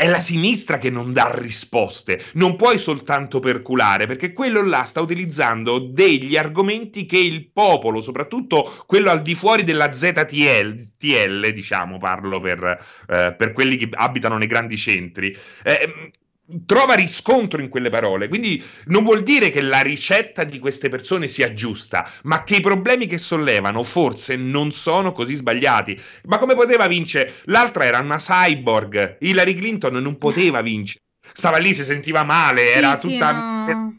è la sinistra che non dà risposte, non puoi soltanto perculare, perché quello là sta utilizzando degli argomenti che il popolo, soprattutto quello al di fuori della ZTL, TL, diciamo, parlo per, eh, per quelli che abitano nei grandi centri, eh, trova riscontro in quelle parole. Quindi non vuol dire che la ricetta di queste persone sia giusta, ma che i problemi che sollevano forse non sono così sbagliati. Ma come poteva vincere? L'altra era una cyborg. Hillary Clinton non poteva vincere. Stava lì, si sentiva male, sì, era sì, tutta no.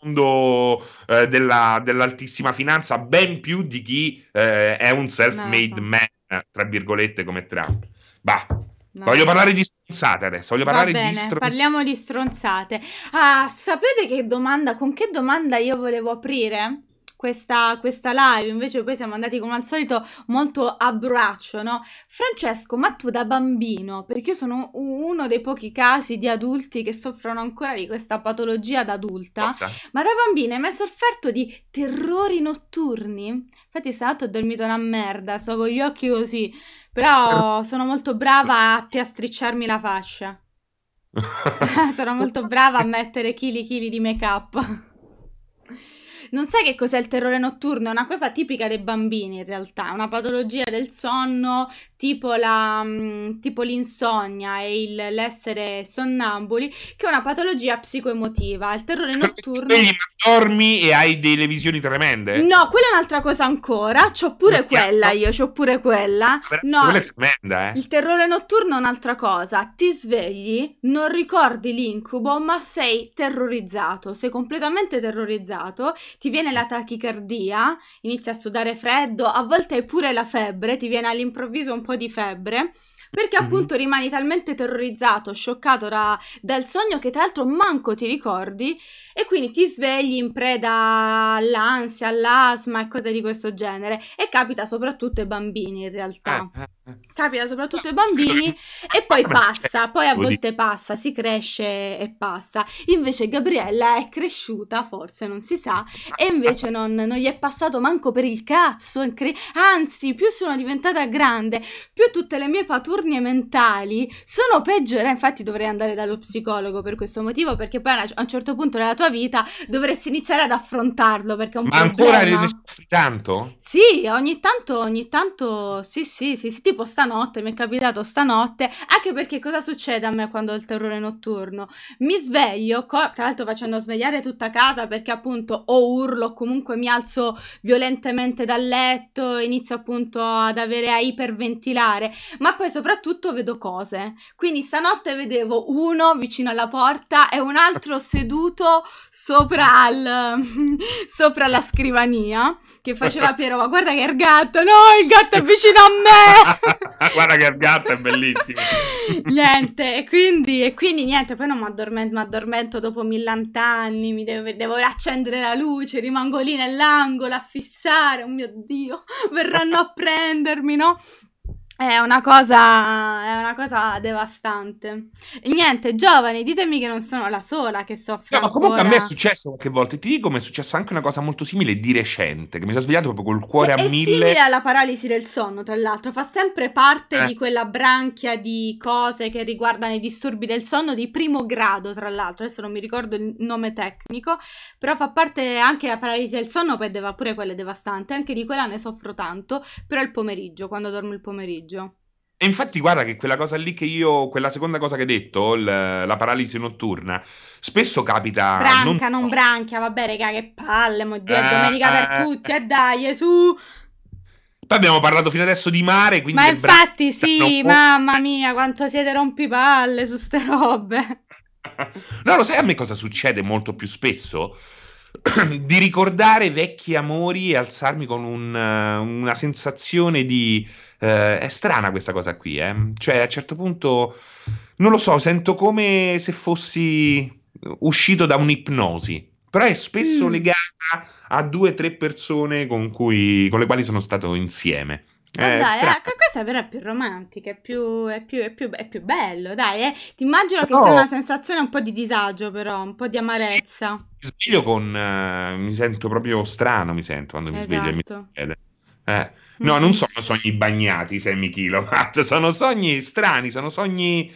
mondo eh, della, dell'altissima finanza, ben più di chi eh, è un self-made no, so. man, tra virgolette, come Trump. Bah. No. Voglio parlare di stronzate adesso. Voglio parlare bene, di stronzate. Parliamo di stronzate. Ah, sapete che domanda? Con che domanda io volevo aprire? Questa, questa live, invece poi siamo andati come al solito molto a braccio, no? Francesco, ma tu da bambino, perché io sono uno dei pochi casi di adulti che soffrono ancora di questa patologia da adulta, ma da bambina hai mai sofferto di terrori notturni? Infatti stanotte ho dormito una merda, so con gli occhi così, però sono molto brava a piastricciarmi la faccia. sono molto brava a mettere chili chili di make up. Non sai che cos'è il terrore notturno? È una cosa tipica dei bambini in realtà, una patologia del sonno tipo, la, mm, tipo l'insonnia e il, l'essere sonnambuli, che è una patologia psicoemotiva. Il terrore notturno... Svegli, ma dormi e hai delle visioni tremende? No, quella è un'altra cosa ancora. C'ho pure Perché? quella io, c'ho pure quella. Veramente, No, Quella è tremenda, eh. il terrore notturno è un'altra cosa. Ti svegli, non ricordi l'incubo, ma sei terrorizzato. Sei completamente terrorizzato. Ti viene la tachicardia, inizi a sudare freddo, a volte hai pure la febbre, ti viene all'improvviso un po' di febbre. Perché appunto rimani talmente terrorizzato, scioccato da- dal sogno che tra l'altro manco ti ricordi e quindi ti svegli in preda all'ansia, all'asma e cose di questo genere. E capita soprattutto ai bambini in realtà. Eh, eh. Capita soprattutto ai bambini e poi Come passa, poi a volte passa, si cresce e passa. Invece Gabriella è cresciuta, forse non si sa, e invece non, non gli è passato manco per il cazzo. incre- Anzi, più sono diventata grande, più tutte le mie paturnie mentali sono peggiorate. Infatti dovrei andare dallo psicologo per questo motivo, perché poi a un certo punto nella tua vita dovresti iniziare ad affrontarlo, perché è un Ma ancora problema. ne soffri tanto? Sì, ogni tanto, ogni tanto, sì, sì, sì, sì, tipo stanotte, mi è capitato stanotte, anche perché cosa succede a me quando ho il terrore notturno? Mi sveglio, co- tra l'altro facendo svegliare tutta casa perché appunto o urlo o comunque mi alzo violentemente dal letto, inizio appunto ad avere a iperventilare, ma poi soprattutto vedo cose. Quindi stanotte vedevo uno vicino alla porta e un altro seduto sopra al, sopra la scrivania che faceva Piero, ma guarda che è il gatto, no, il gatto è vicino a me. Guarda che gatto è bellissimo. niente, e quindi, e quindi niente, poi non mi addormento, addormento dopo millant'anni, mi devo, devo accendere la luce, rimango lì nell'angolo a fissare, oh mio Dio, verranno a prendermi, no? È una cosa, è una cosa devastante. E niente, giovani, ditemi che non sono la sola che soffre No, ma comunque a me è ancora. successo qualche volta. Ti dico, mi è successo anche una cosa molto simile di recente, che mi sono svegliato proprio col cuore È, a è mille. simile alla paralisi del sonno, tra l'altro, fa sempre parte Eh. di quella branchia di cose che riguardano i disturbi del sonno di primo grado, tra l'altro. Adesso non mi ricordo il nome tecnico, però fa parte anche la paralisi del sonno, poi deva, pure quella è devastante, anche di quella ne soffro tanto, però il pomeriggio, quando dormo il pomeriggio. E infatti, guarda che quella cosa lì che io, quella seconda cosa che hai detto, il- la paralisi notturna, spesso capita. Branca, non, non branchia, vabbè, raga, che palle, mo Dio, Eh, domenica per eh, tutti, e dai, su! Poi abbiamo parlato fino adesso di mare, quindi Ma le branche infatti, sì, un po'- mamma mia, quanto siete rompipalle su ste robe. No, lo sai a me cosa succede molto più spesso? Di ricordare vecchi amori e alzarmi con un, eh, una sensazione di... eh, è strana questa cosa qui, eh? Cioè, a un certo punto, non lo so, sento come se fossi uscito da un'ipnosi, però è spesso Mm. legata a due o tre persone con cui, con le quali sono stato insieme. È dai, strano. eh, questa però è più romantica, è più, è più, è più, è più bello, dai, eh. Ti immagino che No. sia una sensazione un po' di disagio, però, un po' di amarezza. Mi sveglio con... eh, mi sento proprio strano, mi sento quando mi sveglio e mi Esatto. succede. Eh. No, Mm. non sono sogni bagnati, Sammy Kilowatt, sono sogni strani, sono sogni,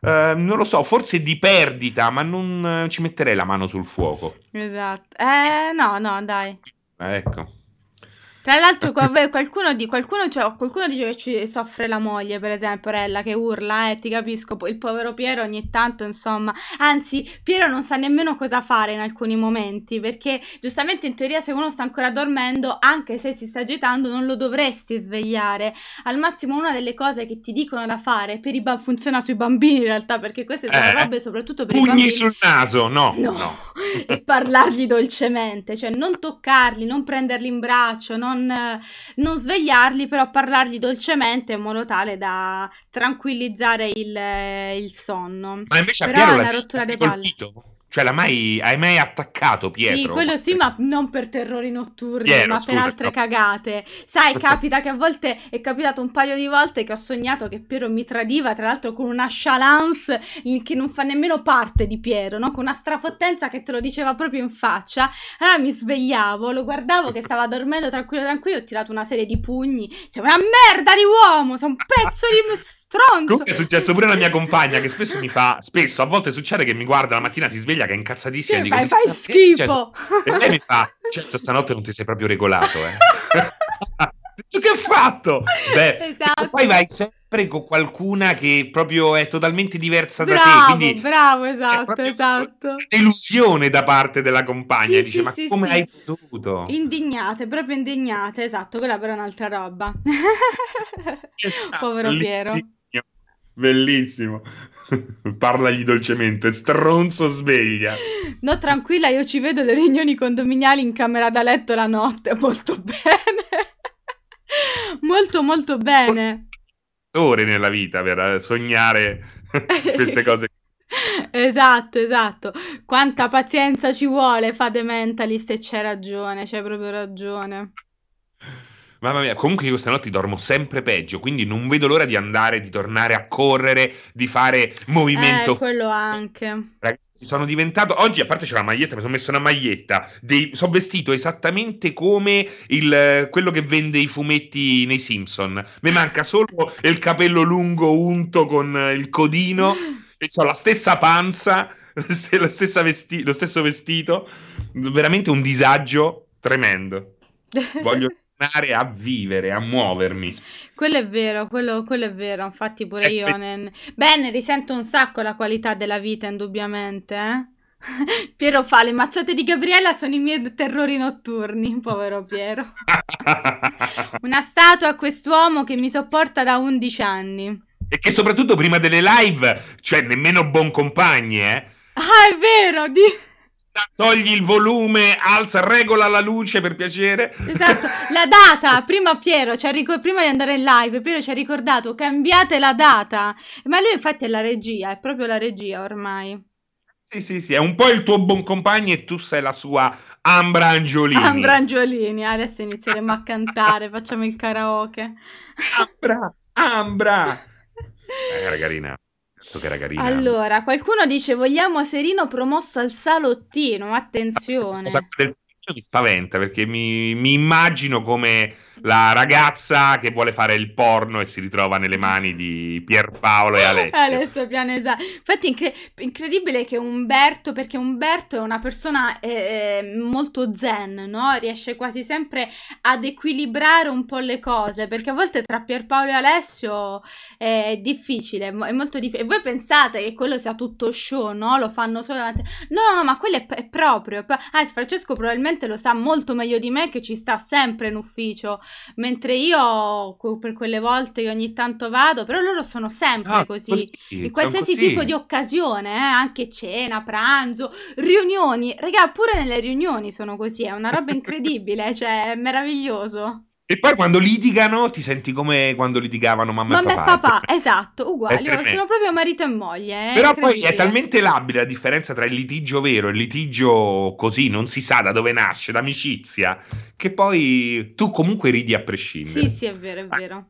eh, non lo so, forse di perdita, ma non eh, ci metterei la mano sul fuoco. Esatto. Eh, no, no, dai. Eh, Ecco. Tra l'altro, qualcuno, di, qualcuno, cioè, qualcuno dice che ci soffre la moglie, per esempio, Rella, che urla, eh, ti capisco. Il povero Piero ogni tanto, insomma. Anzi, Piero non sa nemmeno cosa fare in alcuni momenti, perché giustamente in teoria se uno sta ancora dormendo, anche se si sta agitando, non lo dovresti svegliare. Al massimo una delle cose che ti dicono da fare, per i ba- funziona sui bambini in realtà, perché queste sono Eh, robe soprattutto per i Pugni bambini. sul naso, no, No, no. e parlargli dolcemente, cioè non toccarli, non prenderli in braccio, non, non svegliarli, però parlargli dolcemente in modo tale da tranquillizzare il, il sonno. Ma invece a Però Piero è una rottura di palle. Cioè, l'hai mai, hai mai attaccato Pietro? Sì, quello sì, ma non per terrori notturni, Piero, ma scusa, per altre no. cagate. Sai, capita che a volte è capitato un paio di volte che ho sognato che Piero mi tradiva, tra l'altro con una chalance che non fa nemmeno parte di Piero, no? Con una strafottenza che te lo diceva proprio in faccia. Allora mi svegliavo, lo guardavo che stava dormendo tranquillo tranquillo, ho tirato una serie di pugni. Sei una merda di uomo, sei un pezzo di stronzo. Comunque è successo pure alla mia compagna che spesso mi fa, spesso a volte succede che mi guarda la mattina, si sveglia che è incazzatissima. Sì, dico, fai, fai schifo. Cioè, e lei mi fa, certo stanotte non ti sei proprio regolato, eh. che ha fatto? Beh, esatto. poi vai sempre con qualcuna che proprio è totalmente diversa bravo, da te. Quindi bravo, esatto, esatto. Delusione da parte della compagna. Sì, Dice, sì, ma sì, come hai potuto? Indignate, proprio indignate, esatto, quella però è un'altra roba. Esatto, Povero Piero. Bellissimo. Parlagli dolcemente, stronzo sveglia. No, tranquilla, io ci vedo le riunioni condominiali in camera da letto la notte, molto bene. molto molto bene. Ore nella vita per sognare queste cose. esatto, esatto. Quanta pazienza ci vuole, fate mentalist e c'è ragione, c'hai proprio ragione. Mamma mia, comunque io queste notti dormo sempre peggio, quindi non vedo l'ora di andare, di tornare a correre, di fare movimento. Eh, quello anche. Ragazzi, sono diventato... Oggi, a parte c'è la maglietta, mi sono messo una maglietta, dei... sono vestito esattamente come il... quello che vende i fumetti nei Simpson. Mi manca solo il capello lungo unto con il codino e ho la stessa panza, lo, stessa vesti... lo stesso vestito. Veramente un disagio tremendo. Voglio tornare a vivere, a muovermi. Quello è vero, quello, quello è vero. Infatti, pure io. Eh, ne... Beh, ne risento un sacco la qualità della vita, indubbiamente. Eh? Piero fa le mazzate di Gabriella sono i miei terrori notturni, povero Piero. Una statua a quest'uomo che mi sopporta da 11 anni. E che soprattutto prima delle live, cioè nemmeno buon compagni, eh? Ah, è vero, di togli il volume, alza, regola la luce per piacere. Esatto, la data, prima Piero, cioè, ric- prima di andare in live, Piero ci ha ricordato, cambiate la data. Ma lui infatti è la regia, è proprio la regia ormai. Sì, sì, sì, è un po' il tuo buon compagno e tu sei la sua Ambra Angiolini. Ambra Angiolini, adesso inizieremo a cantare, facciamo il karaoke. Ambra, Ambra. Eh, carina che era carina. Allora, qualcuno dice vogliamo Serino promosso al salottino, attenzione. Cosa del mi spaventa perché mi, mi, immagino come la ragazza che vuole fare il porno e si ritrova nelle mani di Pierpaolo e Alessio. Alessio Pianesa. Infatti, incre- incredibile che Umberto, perché Umberto è una persona eh, molto zen, no? Riesce quasi sempre ad equilibrare un po' le cose perché a volte tra Pierpaolo e Alessio è difficile, è molto difficile. E voi pensate che quello sia tutto show, no? Lo fanno solo davanti. No, no, no, ma quello è, è proprio. È pro- Anzi, Francesco probabilmente lo sa molto meglio di me che ci sta sempre in ufficio, mentre io per quelle volte che ogni tanto vado, però loro sono sempre ah, così, così, in qualsiasi tipo di occasione, eh, anche cena, pranzo, riunioni, raga, pure nelle riunioni sono così, è una roba incredibile, cioè è meraviglioso. E poi quando litigano ti senti come quando litigavano mamma, mamma e papà. Mamma e papà, esatto, uguali, sono proprio marito e moglie. Però poi è talmente labile la differenza tra il litigio vero e il litigio così, non si sa da dove nasce, d'amicizia, che poi tu comunque ridi a prescindere. Sì, sì, è vero, è vero.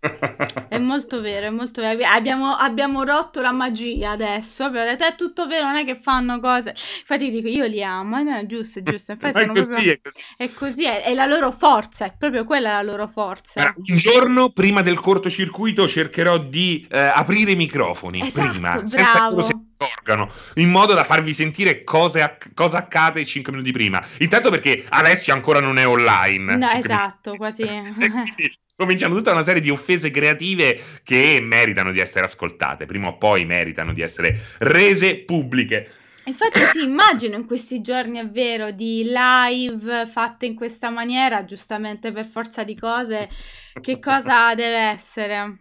È molto vero, è molto vero. Abbiamo, abbiamo rotto la magia adesso. Abbiamo detto è tutto vero, non è che fanno cose. Infatti, dico io li amo. Eh, no, è giusto, è giusto. Infatti, è, così, proprio... è così, è così. È, è la loro forza, è proprio quella la loro forza. un giorno prima del cortocircuito cercherò di eh, aprire i microfoni. Esatto, prima, bravo. senza che si accorgano, in modo da farvi sentire cosa, cosa accade 5 minuti prima. Intanto perché Alessio ancora non è online. No, esatto, quasi. cominciano tutta una serie di offese creative che meritano di essere ascoltate, prima o poi meritano di essere rese pubbliche. Infatti sì, immagino in questi giorni, è vero, di live fatte in questa maniera, giustamente per forza di cose, che cosa deve essere?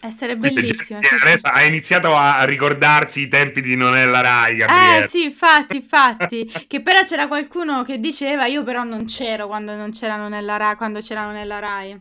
Essere bellissimo. Sì, adesso ha iniziato a ricordarsi i tempi di Non è la Rai. Gabriele. Eh sì, infatti, infatti. che però c'era qualcuno che diceva, io però non c'ero quando non c'era Non è la Rai, quando c'era Non è la Rai.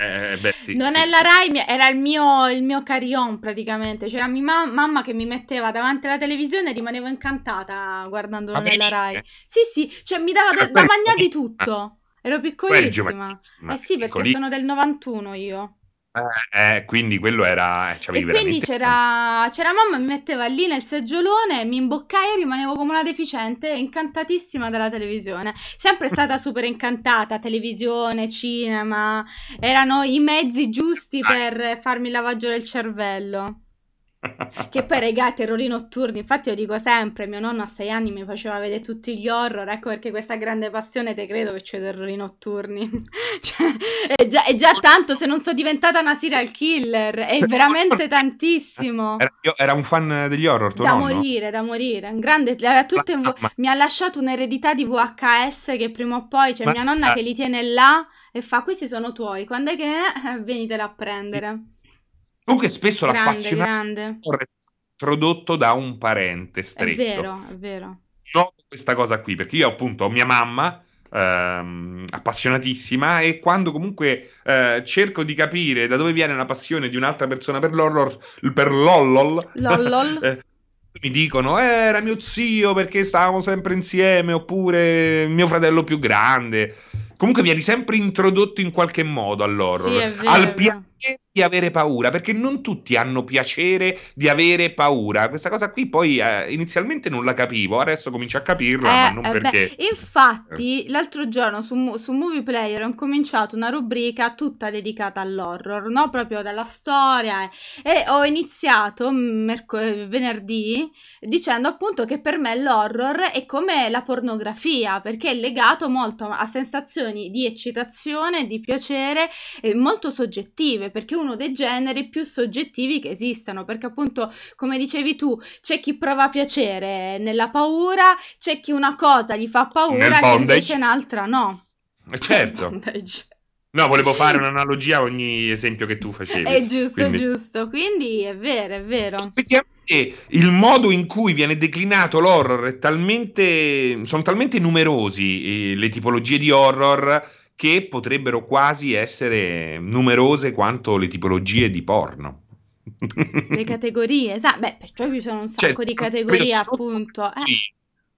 Eh, beh, sì, non sì, è la. Rai, era il mio, il mio carillon praticamente. C'era mia ma- mamma che mi metteva davanti alla televisione e rimanevo incantata guardandolo Ma nella? Rai. Sì, sì, cioè mi dava da, da mangiare di tutto. Ero piccolissima. Eh sì, perché sono del 91 io. Eh, eh, quindi quello era... E C'avevi quindi c'era, c'era mamma, mi metteva lì nel seggiolone, mi imboccai e rimanevo come una deficiente, incantatissima dalla televisione. Sempre stata super incantata, televisione, cinema, erano i mezzi giusti per farmi il lavaggio del cervello. Che poi, regà, terrori notturni. Infatti, io dico sempre: mio nonno a sei anni mi faceva vedere tutti gli horror. Ecco perché questa grande passione, te credo che c'è terrori notturni. cioè, è già, è già tanto se non sono diventata una serial killer. È veramente tantissimo. Era, io- era un fan degli horror, Da nonno? morire, da morire. Un grande, tutte Ma- mi ha lasciato un'eredità di VHS che prima o poi c'è Ma- mia nonna che li tiene là e fa: Questi sono tuoi. Quando è che eh, venitela a prendere? Comunque spesso Grande, l'appassionato è introdotto da un parente È stretto. vero, è vero. Noto questa cosa qui, perché io appunto ho mia mamma ehm, appassionatissima e quando comunque eh, cerco di capire da dove viene la passione di un'altra persona per l'horror, per l'ollol, Lollol. eh, mi dicono eh, era mio zio perché stavamo sempre insieme oppure mio fratello più grande. Comunque vieni sempre introdotto in qualche modo all'horror, Sì, è vero, al è piacere di avere paura, perché non tutti hanno piacere di avere paura. Questa cosa qui poi eh, inizialmente non la capivo, adesso comincio a capirla, ma Eh, non eh, beh, perché... infatti, l'altro giorno su, su Movie Player ho incominciato una rubrica tutta dedicata all'horror, no? Proprio dalla storia. E ho iniziato merco- eh, venerdì dicendo appunto che per me l'horror è come la pornografia, perché è legato molto a sensazioni di eccitazione, di piacere, molto soggettive, perché è uno dei generi più soggettivi che esistano, perché appunto, come dicevi tu, c'è chi prova piacere nella paura, c'è chi una cosa gli fa paura bondage. invece un'altra no. Eh, Certo. No, volevo fare un'analogia a ogni esempio che tu facevi. È giusto, Quindi- giusto. Quindi è vero, è vero. Effettivamente il modo in cui viene declinato l'horror è talmente, sono talmente numerosi eh, le tipologie di horror che potrebbero quasi essere numerose quanto le tipologie di porno. Le categorie, esatto. Beh, perciò ci sono un Cioè, sacco di sono- categorie, appunto. Eh.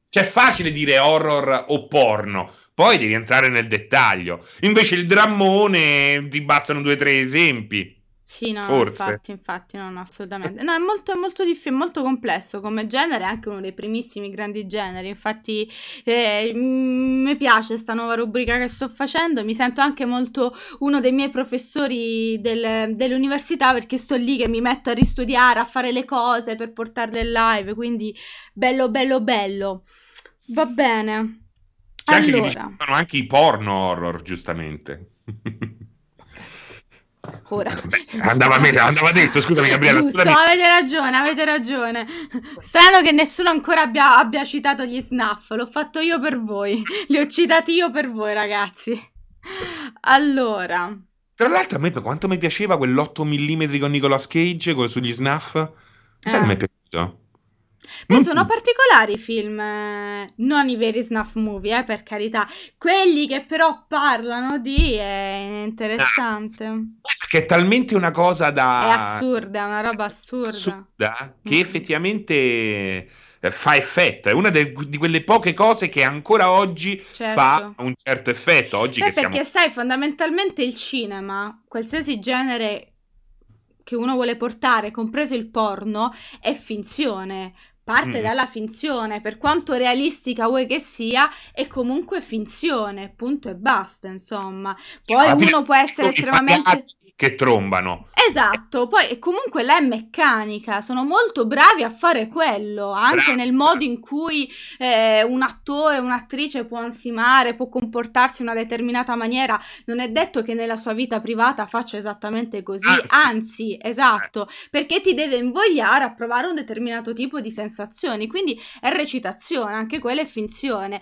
Cioè, è facile dire horror o porno, poi devi entrare nel dettaglio. Invece il drammone ti bastano due o tre esempi. Sì, no, Forse. infatti, infatti, no, no, assolutamente. No, è molto, è molto difficile, molto complesso come genere, è anche uno dei primissimi grandi generi. Infatti, eh, mi piace sta nuova rubrica che sto facendo. Mi sento anche molto uno dei miei professori del- dell'università perché sto lì che mi metto a ristudiare, a fare le cose per portarle in live. Quindi, bello, bello, bello. Va bene. C'è anche che Allora, sono anche i porno horror, giustamente. ora. Beh, andava, me- andava detto, scusami Gabriele. Giusto, scusami. avete ragione, avete ragione. Strano che nessuno ancora abbia, abbia citato gli snuff, l'ho fatto io per voi, li ho citati io per voi ragazzi. Allora, Tra l'altro a me quanto mi piaceva quell'8 mm con Nicolas Cage sugli snuff, sai Eh. che mi è piaciuto? Beh, Non sono particolari i film, eh, non i veri snuff movie, eh, per carità. Quelli che però parlano di è interessante. Perché è talmente una cosa da... È assurda, è una roba assurda. assurda che Mm. effettivamente eh, fa effetto. È una de- di quelle poche cose che ancora oggi Certo. fa un certo effetto. Oggi Beh, che siamo... perché sai, fondamentalmente il cinema, qualsiasi genere che uno vuole portare, compreso il porno, è finzione. Parte Mm. dalla finzione, per quanto realistica vuoi che sia, è comunque finzione, punto e basta, insomma. Poi Alla fine uno può essere estremamente... palazzi che trombano. Esatto, poi comunque lei è meccanica, sono molto bravi a fare quello, anche nel modo in cui eh, un attore, un'attrice può ansimare, può comportarsi in una determinata maniera, non è detto che nella sua vita privata faccia esattamente così, Anzi. anzi, esatto, perché ti deve invogliare a provare un determinato tipo di sensazioni, quindi è recitazione, anche quella è finzione.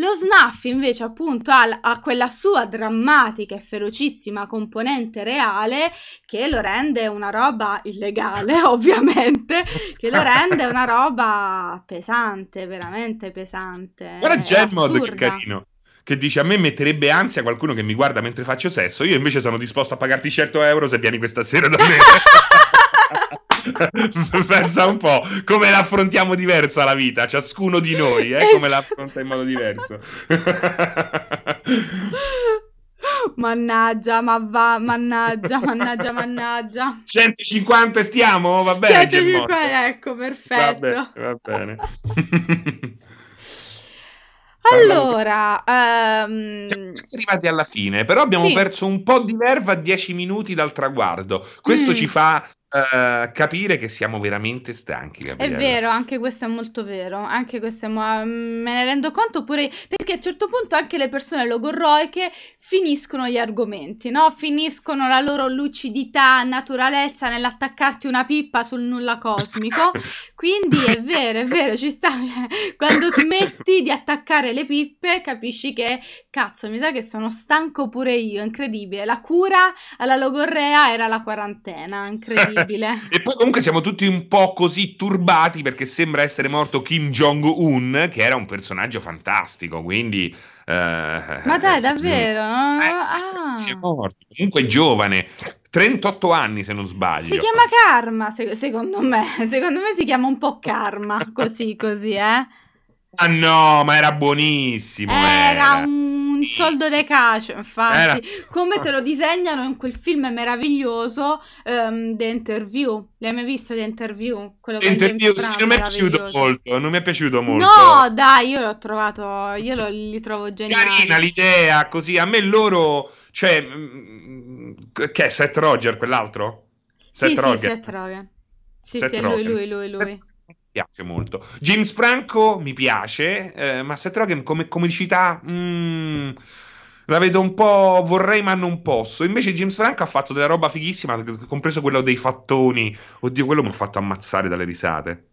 Lo snuff invece appunto ha, ha quella sua drammatica e ferocissima componente reale che lo rende una roba illegale, ovviamente, che lo rende una roba pesante, veramente pesante. Guarda Gemod che carino. che dice a me metterebbe ansia qualcuno che mi guarda mentre faccio sesso, io invece sono disposto a pagarti 100 euro se vieni questa sera da me. Pensa un po' come l'affrontiamo diversa la vita, ciascuno di noi, eh, come l'affronta in modo diverso. Mannaggia, ma va, mannaggia, mannaggia, mannaggia. 150 stiamo? Va bene. 150, ecco, perfetto. Va bene. Va bene. Allora, um... siamo arrivati alla fine, però abbiamo sì. perso un po' di nerva a 10 minuti dal traguardo. Questo mm. ci fa uh, capire che siamo veramente stanchi. Gabriele. È vero, anche questo è molto vero. Anche questo è mo- me ne rendo conto pure perché a un certo punto anche le persone logorroiche finiscono gli argomenti, no? Finiscono la loro lucidità, naturalezza nell'attaccarti una pippa sul nulla cosmico. Quindi è vero, è vero, ci sta. Cioè, quando smetti di attaccare le pippe, capisci che cazzo, mi sa che sono stanco pure io. Incredibile. La cura alla logorrea era la quarantena, incredibile incredibile. e poi comunque siamo tutti un po' così turbati perché sembra essere morto Kim Jong-un, che era un personaggio fantastico, quindi... Eh, Ma dai, eh, davvero? Eh, ah. Si è morto, comunque giovane, 38 anni se non sbaglio. Si chiama Karma, se- secondo me. Secondo me si chiama un po' Karma, così, così, eh. Ah no, ma era buonissimo. Era, era. un soldo de cacio, infatti. Era... Come te lo disegnano in quel film meraviglioso um, The Interview. L'hai mai visto The Interview? Quello The Interview, sì, non mi è piaciuto molto, non mi è piaciuto molto. No, dai, io l'ho trovato, io lo, li trovo geniali. Carina l'idea, così, a me loro, cioè, mm, che è Seth Roger, quell'altro? Seth sì, Roger. sì, Seth Roger. Sì, Seth sì, Roger. lui, lui, lui, lui. Piace molto. James Franco mi piace, eh, ma Seth Rogen come comicità mm, la vedo un po', vorrei ma non posso. Invece James Franco ha fatto della roba fighissima, compreso quello dei fattoni. Oddio, quello mi ha fatto ammazzare dalle risate.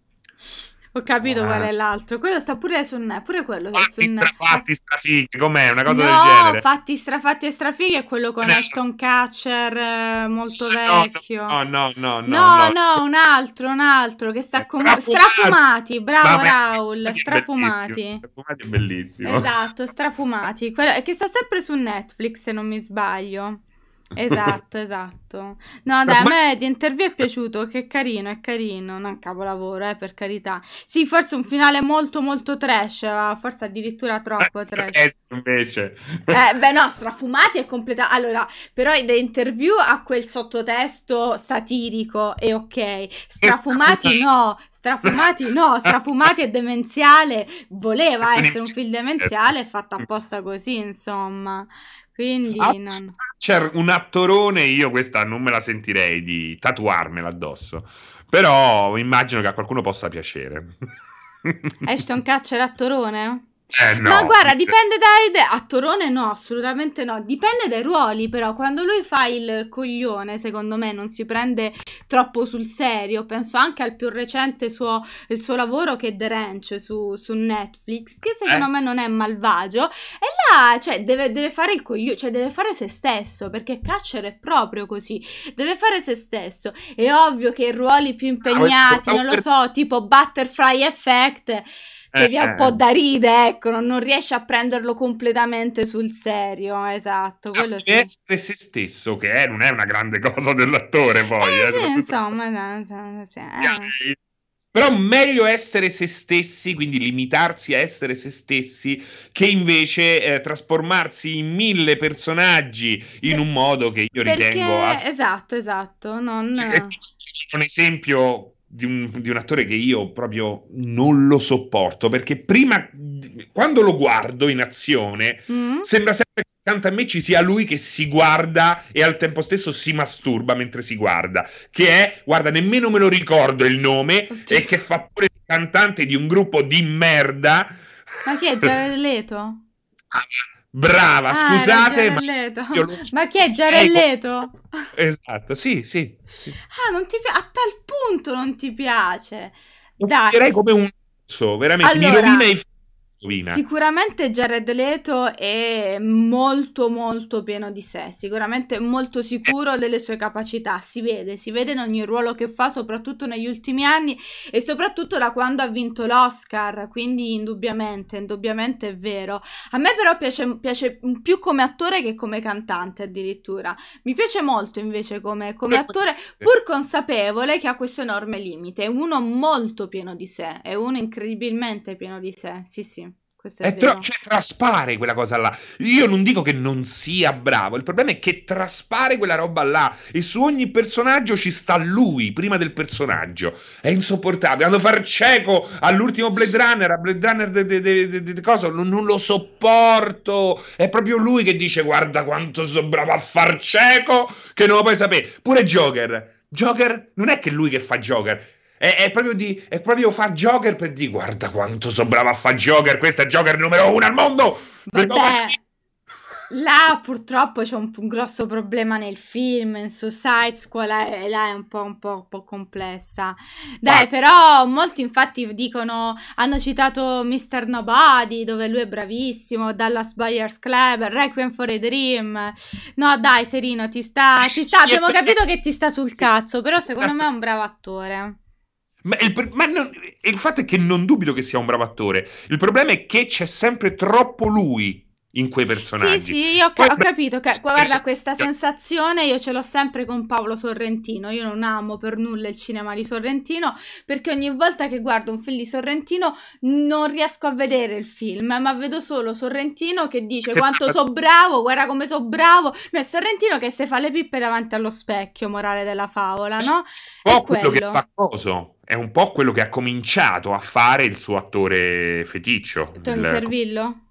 Ho capito qual è l'altro. Quello sta pure su Net, pure quello fatti su strafatti, strafighi, com'è? Una cosa no, del genere. fatti strafatti e strafighi è quello con no. Ashton Catcher eh, molto vecchio. No, no, no, no. No, no, no un altro, un altro che sta con strafumati, bravo Raul, strafumati. Strafumati è bellissimo. Esatto, strafumati, quello che sta sempre su Netflix se non mi sbaglio. Esatto, esatto. No, dai, a me di interview è piaciuto, che è carino, è carino, non capolavoro, eh, per carità. Sì, forse un finale molto molto trash, forse addirittura troppo trash. invece. Eh, beh no, strafumati è completa. Allora, però The Interview ha quel sottotesto satirico e ok. Strafumati no, strafumati no, strafumati è demenziale, voleva essere un film demenziale fatto apposta così, insomma. Quindi ah, non... C'è un attorone, io questa non me la sentirei di tatuarmela addosso. Però immagino che a qualcuno possa piacere. Ashton Catcher attorone? Eh, no. Ma guarda, dipende dai. De- attorone no, assolutamente no. Dipende dai ruoli, però. Quando lui fa il coglione, secondo me, non si prende troppo sul serio. Penso anche al più recente suo, il suo lavoro che è The Ranch su, su Netflix, che secondo eh. me non è malvagio. E là, cioè, deve, deve, fare il coglione, cioè, deve fare se stesso, perché Catcher è proprio così. Deve fare se stesso. È ovvio che i ruoli più impegnati, non lo so, tipo Butterfly Effect devi eh, un po' da ride, ecco, non, non, riesci a prenderlo completamente sul serio, esatto. Quello sì. essere se stesso, che è, non è una grande cosa dell'attore poi. Eh, eh, sì, insomma, no, sì, eh. Però meglio essere se stessi, quindi limitarsi a essere se stessi, che invece eh, trasformarsi in mille personaggi sì. in un modo che io Perché... ritengo... Ass- esatto, esatto. Non... Cioè, un esempio di un, di un, attore che io proprio non lo sopporto perché prima quando lo guardo in azione mm. sembra sempre che accanto a me ci sia lui che si guarda e al tempo stesso si masturba mentre si guarda che è guarda nemmeno me lo ricordo il nome Oddio. e che fa pure il cantante di un gruppo di merda ma chi è Jared Leto? Brava, ah, scusate, ma, ma chi è Giarelleto? Esatto, sì, sì, sì. Ah, non ti piace? A tal punto non ti piace? Lo Dai. come un so, veramente allora, mi rovina i Sicuramente Jared Leto è molto molto pieno di sé, sicuramente molto sicuro delle sue capacità, si vede, si vede in ogni ruolo che fa, soprattutto negli ultimi anni e soprattutto da quando ha vinto l'Oscar, quindi indubbiamente, indubbiamente è vero. A me però piace, piace più come attore che come cantante addirittura. Mi piace molto invece come, come attore, pur consapevole che ha questo enorme limite, è uno molto pieno di sé, è uno incredibilmente pieno di sé, sì sì. È tro- cioè, traspare quella cosa là. Io non dico che non sia bravo, il problema è che traspare quella roba là e su ogni personaggio ci sta lui prima del personaggio. È insopportabile. Hanno far cieco all'ultimo Blade Runner, a Blade Runner de, de, de, de cosa, non, non, lo sopporto. È proprio lui che dice guarda quanto sono bravo a far cieco che non lo puoi sapere. Pure Joker. Joker non è che lui che fa Joker, è, è, proprio di, è proprio fa Joker per dire guarda quanto sono bravo a fare Joker, questo è Joker numero uno al mondo. Vabbè, là purtroppo c'è un, un, grosso problema nel film, in Suicide Squad, là, là è un po', un, po', un po', complessa. Dai, ah. però molti infatti dicono, hanno citato Mr. Nobody, dove lui è bravissimo, Dallas Buyers Club, Requiem for a Dream. No dai Serino, ti sta, ti sta, abbiamo capito che ti sta sul cazzo, però secondo me è un bravo attore. Ma, il, ma non, il fatto è che non dubito che sia un bravo attore. Il problema è che c'è sempre troppo lui in quei personaggi. Sì, sì, ho, ca- ho capito. Che, guarda, questa sensazione io ce l'ho sempre con Paolo Sorrentino. Io non amo per nulla il cinema di Sorrentino perché ogni volta che guardo un film di Sorrentino non riesco a vedere il film, ma vedo solo Sorrentino che dice che quanto so bravo, guarda come so bravo. No, è Sorrentino che si fa le pippe davanti allo specchio, morale della favola, no? È po' quello che fa coso. È un po' quello che ha cominciato a fare il suo attore feticcio. Tony il... Servillo?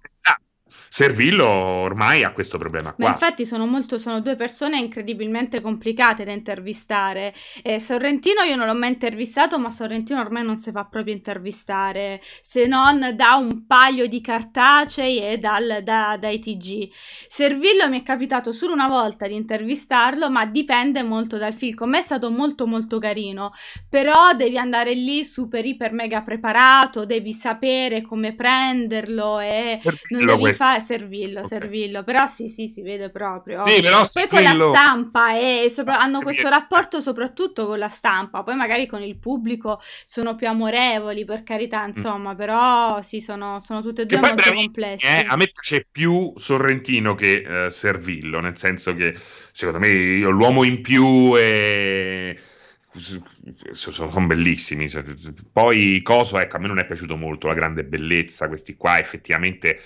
Servillo ormai ha questo problema qua. Ma infatti sono, molto, sono due persone incredibilmente complicate da intervistare. Eh, Sorrentino io non l'ho mai intervistato, ma Sorrentino ormai non si fa proprio intervistare, se non da un paio di cartacei e dal, da, dai TG. Servillo mi è capitato solo una volta di intervistarlo, ma dipende molto dal film. Con me è stato molto molto carino, però devi andare lì super iper mega preparato, devi sapere come prenderlo e Servillo non devi fare servillo, okay. servillo, però sì, sì, si vede proprio. Sì, però poi con la stampa e sopra- hanno questo rapporto soprattutto con la stampa, poi magari con il pubblico sono più amorevoli, per carità, mm. insomma, mm. però sì, sono, sono tutte e due molto complessi. Eh? A me piace più Sorrentino che eh, Servillo, nel senso che secondo me io, l'uomo in più è sono bellissimi. Poi Coso, ecco, a me non è piaciuto molto la grande bellezza, questi qua effettivamente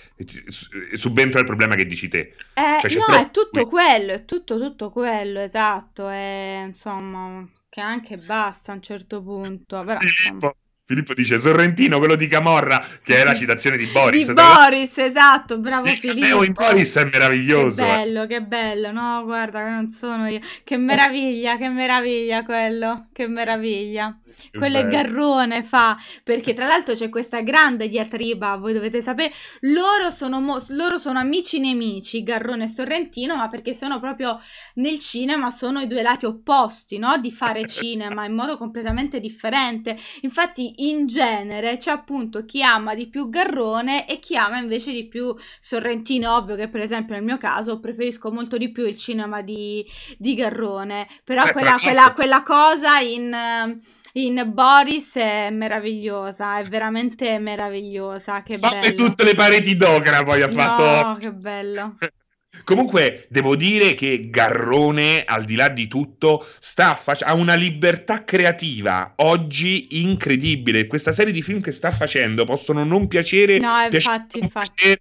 subentra il problema che dici te. Eh, cioè, no, troppo... è tutto quello, è tutto, tutto quello, esatto, è, insomma, che anche basta a un certo punto. Però, insomma... Filippo dice Sorrentino, quello di Camorra, che è la citazione di Boris. Di Boris, esatto, bravo Filippo. in Boris è meraviglioso. Che bello, che bello. No, guarda, non sono io. Che meraviglia, che meraviglia quello. Che meraviglia. Che quello bello. è Garrone fa, perché tra l'altro c'è questa grande diatriba, voi dovete sapere, loro sono, mo- loro sono amici nemici, Garrone e Sorrentino, ma perché sono proprio nel cinema, sono i due lati opposti, no? Di fare cinema in modo completamente differente. Infatti in genere c'è appunto chi ama di più Garrone e chi ama invece di più Sorrentino, ovvio che per esempio nel mio caso preferisco molto di più il cinema di, di Garrone, però eh, quella, quella, quella, cosa in, in, Boris è meravigliosa, è veramente meravigliosa, che Fate bello. tutte le pareti d'ocra poi ha fatto. No, che bello. Comunque, devo dire che Garrone, al di là di tutto, sta fac- ha una libertà creativa oggi incredibile. Questa serie di film che sta facendo possono non piacere, no, infatti, infatti. Piacere,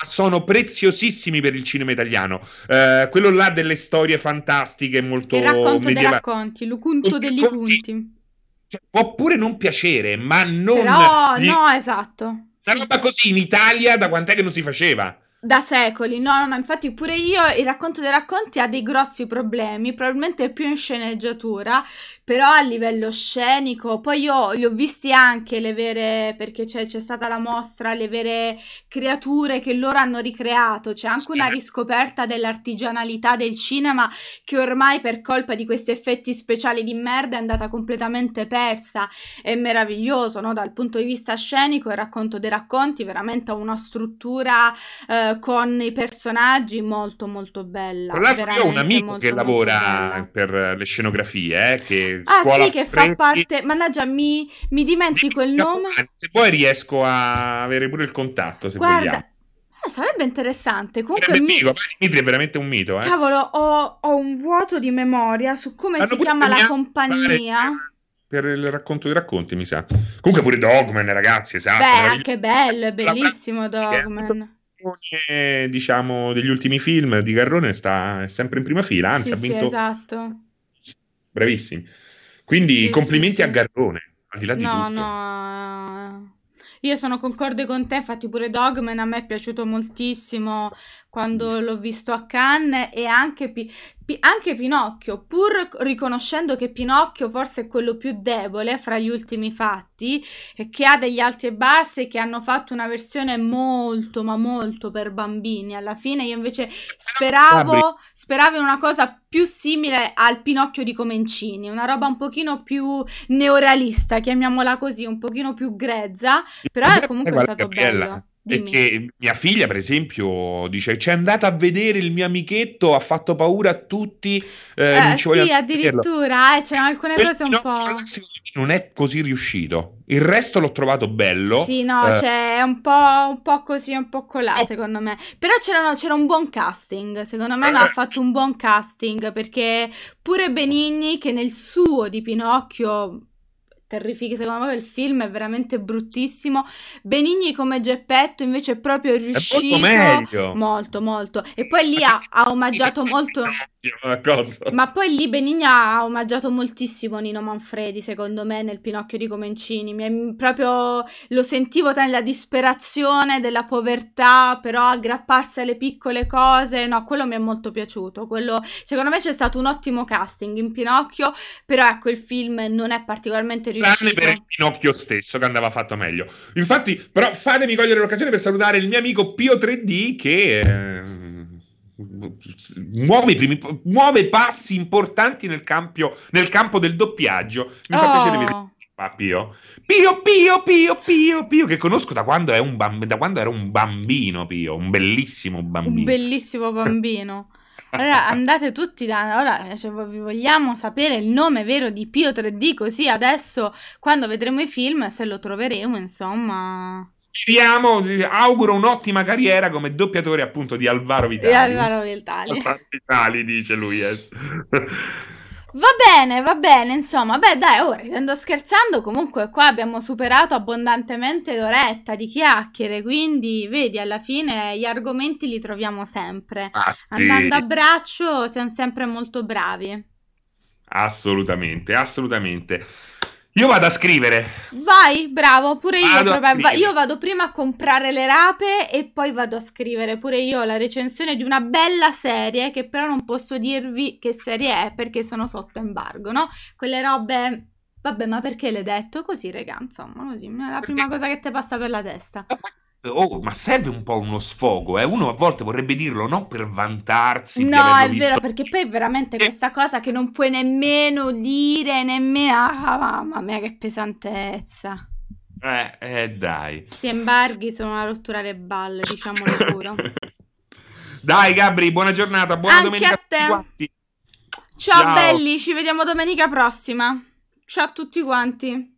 ma sono preziosissimi per il cinema italiano. Uh, quello là delle storie fantastiche, molto. Il racconto medievali. dei racconti, l'ucunto degli punti. Cioè, può pure non piacere, ma non. Però, gli... no, esatto. Una roba così in Italia da quant'è che non si faceva? Da secoli, no, no, no, infatti pure io il racconto dei racconti ha dei grossi problemi, probabilmente più in sceneggiatura, però a livello scenico, poi io li ho visti anche le vere, perché c'è, c'è stata la mostra, le vere creature che loro hanno ricreato, c'è anche una riscoperta dell'artigianalità del cinema che ormai per colpa di questi effetti speciali di merda è andata completamente persa, è meraviglioso, no? Dal punto di vista scenico il racconto dei racconti veramente ha una struttura... Eh, con i personaggi molto molto bella. Tra l'altro io ho un amico molto, che lavora per le scenografie, eh, che Ah sì, che fa parte... Mannaggia, mi, mi dimentico il nome. Se poi riesco a avere pure il contatto, se Guarda, vogliamo. Ah, sarebbe interessante. Comunque, mi... figo, Dimitri è veramente un mito. Eh? Cavolo, ho, ho, un vuoto di memoria su come Hanno si chiama la compagnia. Per il racconto dei racconti, mi sa. Comunque pure Dogman, ragazzi, esatto. Beh, anche bello, è bellissimo Dogman diciamo, degli ultimi film di Garrone sta sempre in prima fila, anzi sì, ha vinto... Sì, esatto. Bravissimi. Quindi sì, complimenti sì, a Garrone, al di là di no, tutto. No, io sono concorde con te, infatti pure Dogman a me è piaciuto moltissimo quando l'ho visto a Cannes e anche, Pi- Pi- anche Pinocchio, pur riconoscendo che Pinocchio forse è quello più debole fra gli ultimi fatti e che ha degli alti e bassi e che hanno fatto una versione molto ma molto per bambini. Alla fine io invece speravo, speravo in una cosa più simile al Pinocchio di Comencini, una roba un pochino più neorealista, chiamiamola così, un pochino più grezza, però è comunque è stato bello. Che mia figlia, per esempio, dice: C'è andato a vedere il mio amichetto, ha fatto paura a tutti. Eh, eh, sì, addirittura eh, c'erano alcune cose un po'. Non è così riuscito. Il resto l'ho trovato bello. Sì, no, eh, cioè, un po', un po' così, un po' colà, oh. secondo me. Però c'era un buon casting. Secondo me eh. ha fatto un buon casting perché pure Benigni, che nel suo di Pinocchio terrifichi. Secondo me il film è veramente bruttissimo. Benigni come Geppetto invece è proprio riuscito. È molto meglio. Molto, molto. E poi lì ha, ha omaggiato molto. Ma poi lì Benigni ha omaggiato moltissimo Nino Manfredi, secondo me, nel Pinocchio di Comencini. Mi è proprio lo sentivo nella disperazione della povertà, però aggrapparsi alle piccole cose. No, quello mi è molto piaciuto. Quello, secondo me c'è stato un ottimo casting in Pinocchio, però ecco, il film non è particolarmente tranne per il Pinocchio stesso che andava fatto meglio. Infatti, però fatemi cogliere l'occasione per salutare il mio amico Pio 3D che eh, muove, primi, muove, passi importanti nel, campio, nel, campo del doppiaggio. Mi oh. fa piacere vedere. Ah, Pio. Pio, Pio, Pio, Pio, Pio, che conosco da quando, bamb- da quando era un bambino, Pio, un bellissimo bambino. Un bellissimo bambino. Allora andate tutti da... Ora cioè, vogliamo sapere il nome vero di Pio 3D così adesso quando vedremo i film se lo troveremo insomma. Speriamo, auguro un'ottima carriera come doppiatore appunto di Alvaro Vitali. Di Alvaro Vitali. Alvaro Vitali dice lui. Yes. Va bene, va bene, insomma, beh dai, ora ridendo scherzando, comunque qua abbiamo superato abbondantemente l'oretta di chiacchiere, quindi vedi, alla fine gli argomenti li troviamo sempre. Ah, sì. Andando a braccio siamo sempre molto bravi. Assolutamente, assolutamente. Io vado a scrivere. Vai, bravo, pure io. Vado io vado prima a comprare le rape e poi vado a scrivere pure io la recensione di una bella serie che però non posso dirvi che serie è perché sono sotto embargo, no? Quelle robe... Vabbè, ma perché l'hai detto così, regà? Insomma, così, è la prima cosa che ti passa per la testa. Oh, ma serve un po' uno sfogo, eh? Uno a volte vorrebbe dirlo non per vantarsi. No, è visto... vero, perché poi è veramente eh. questa cosa che non puoi nemmeno dire, nemmeno... Ah, mamma mia, che pesantezza. Eh, eh, dai. Questi embarghi sono una rottura alle balle, diciamolo pure. dai, Gabri, buona giornata, buona Anche domenica a te. Ciao, Ciao belli, ci vediamo domenica prossima. Ciao a tutti quanti.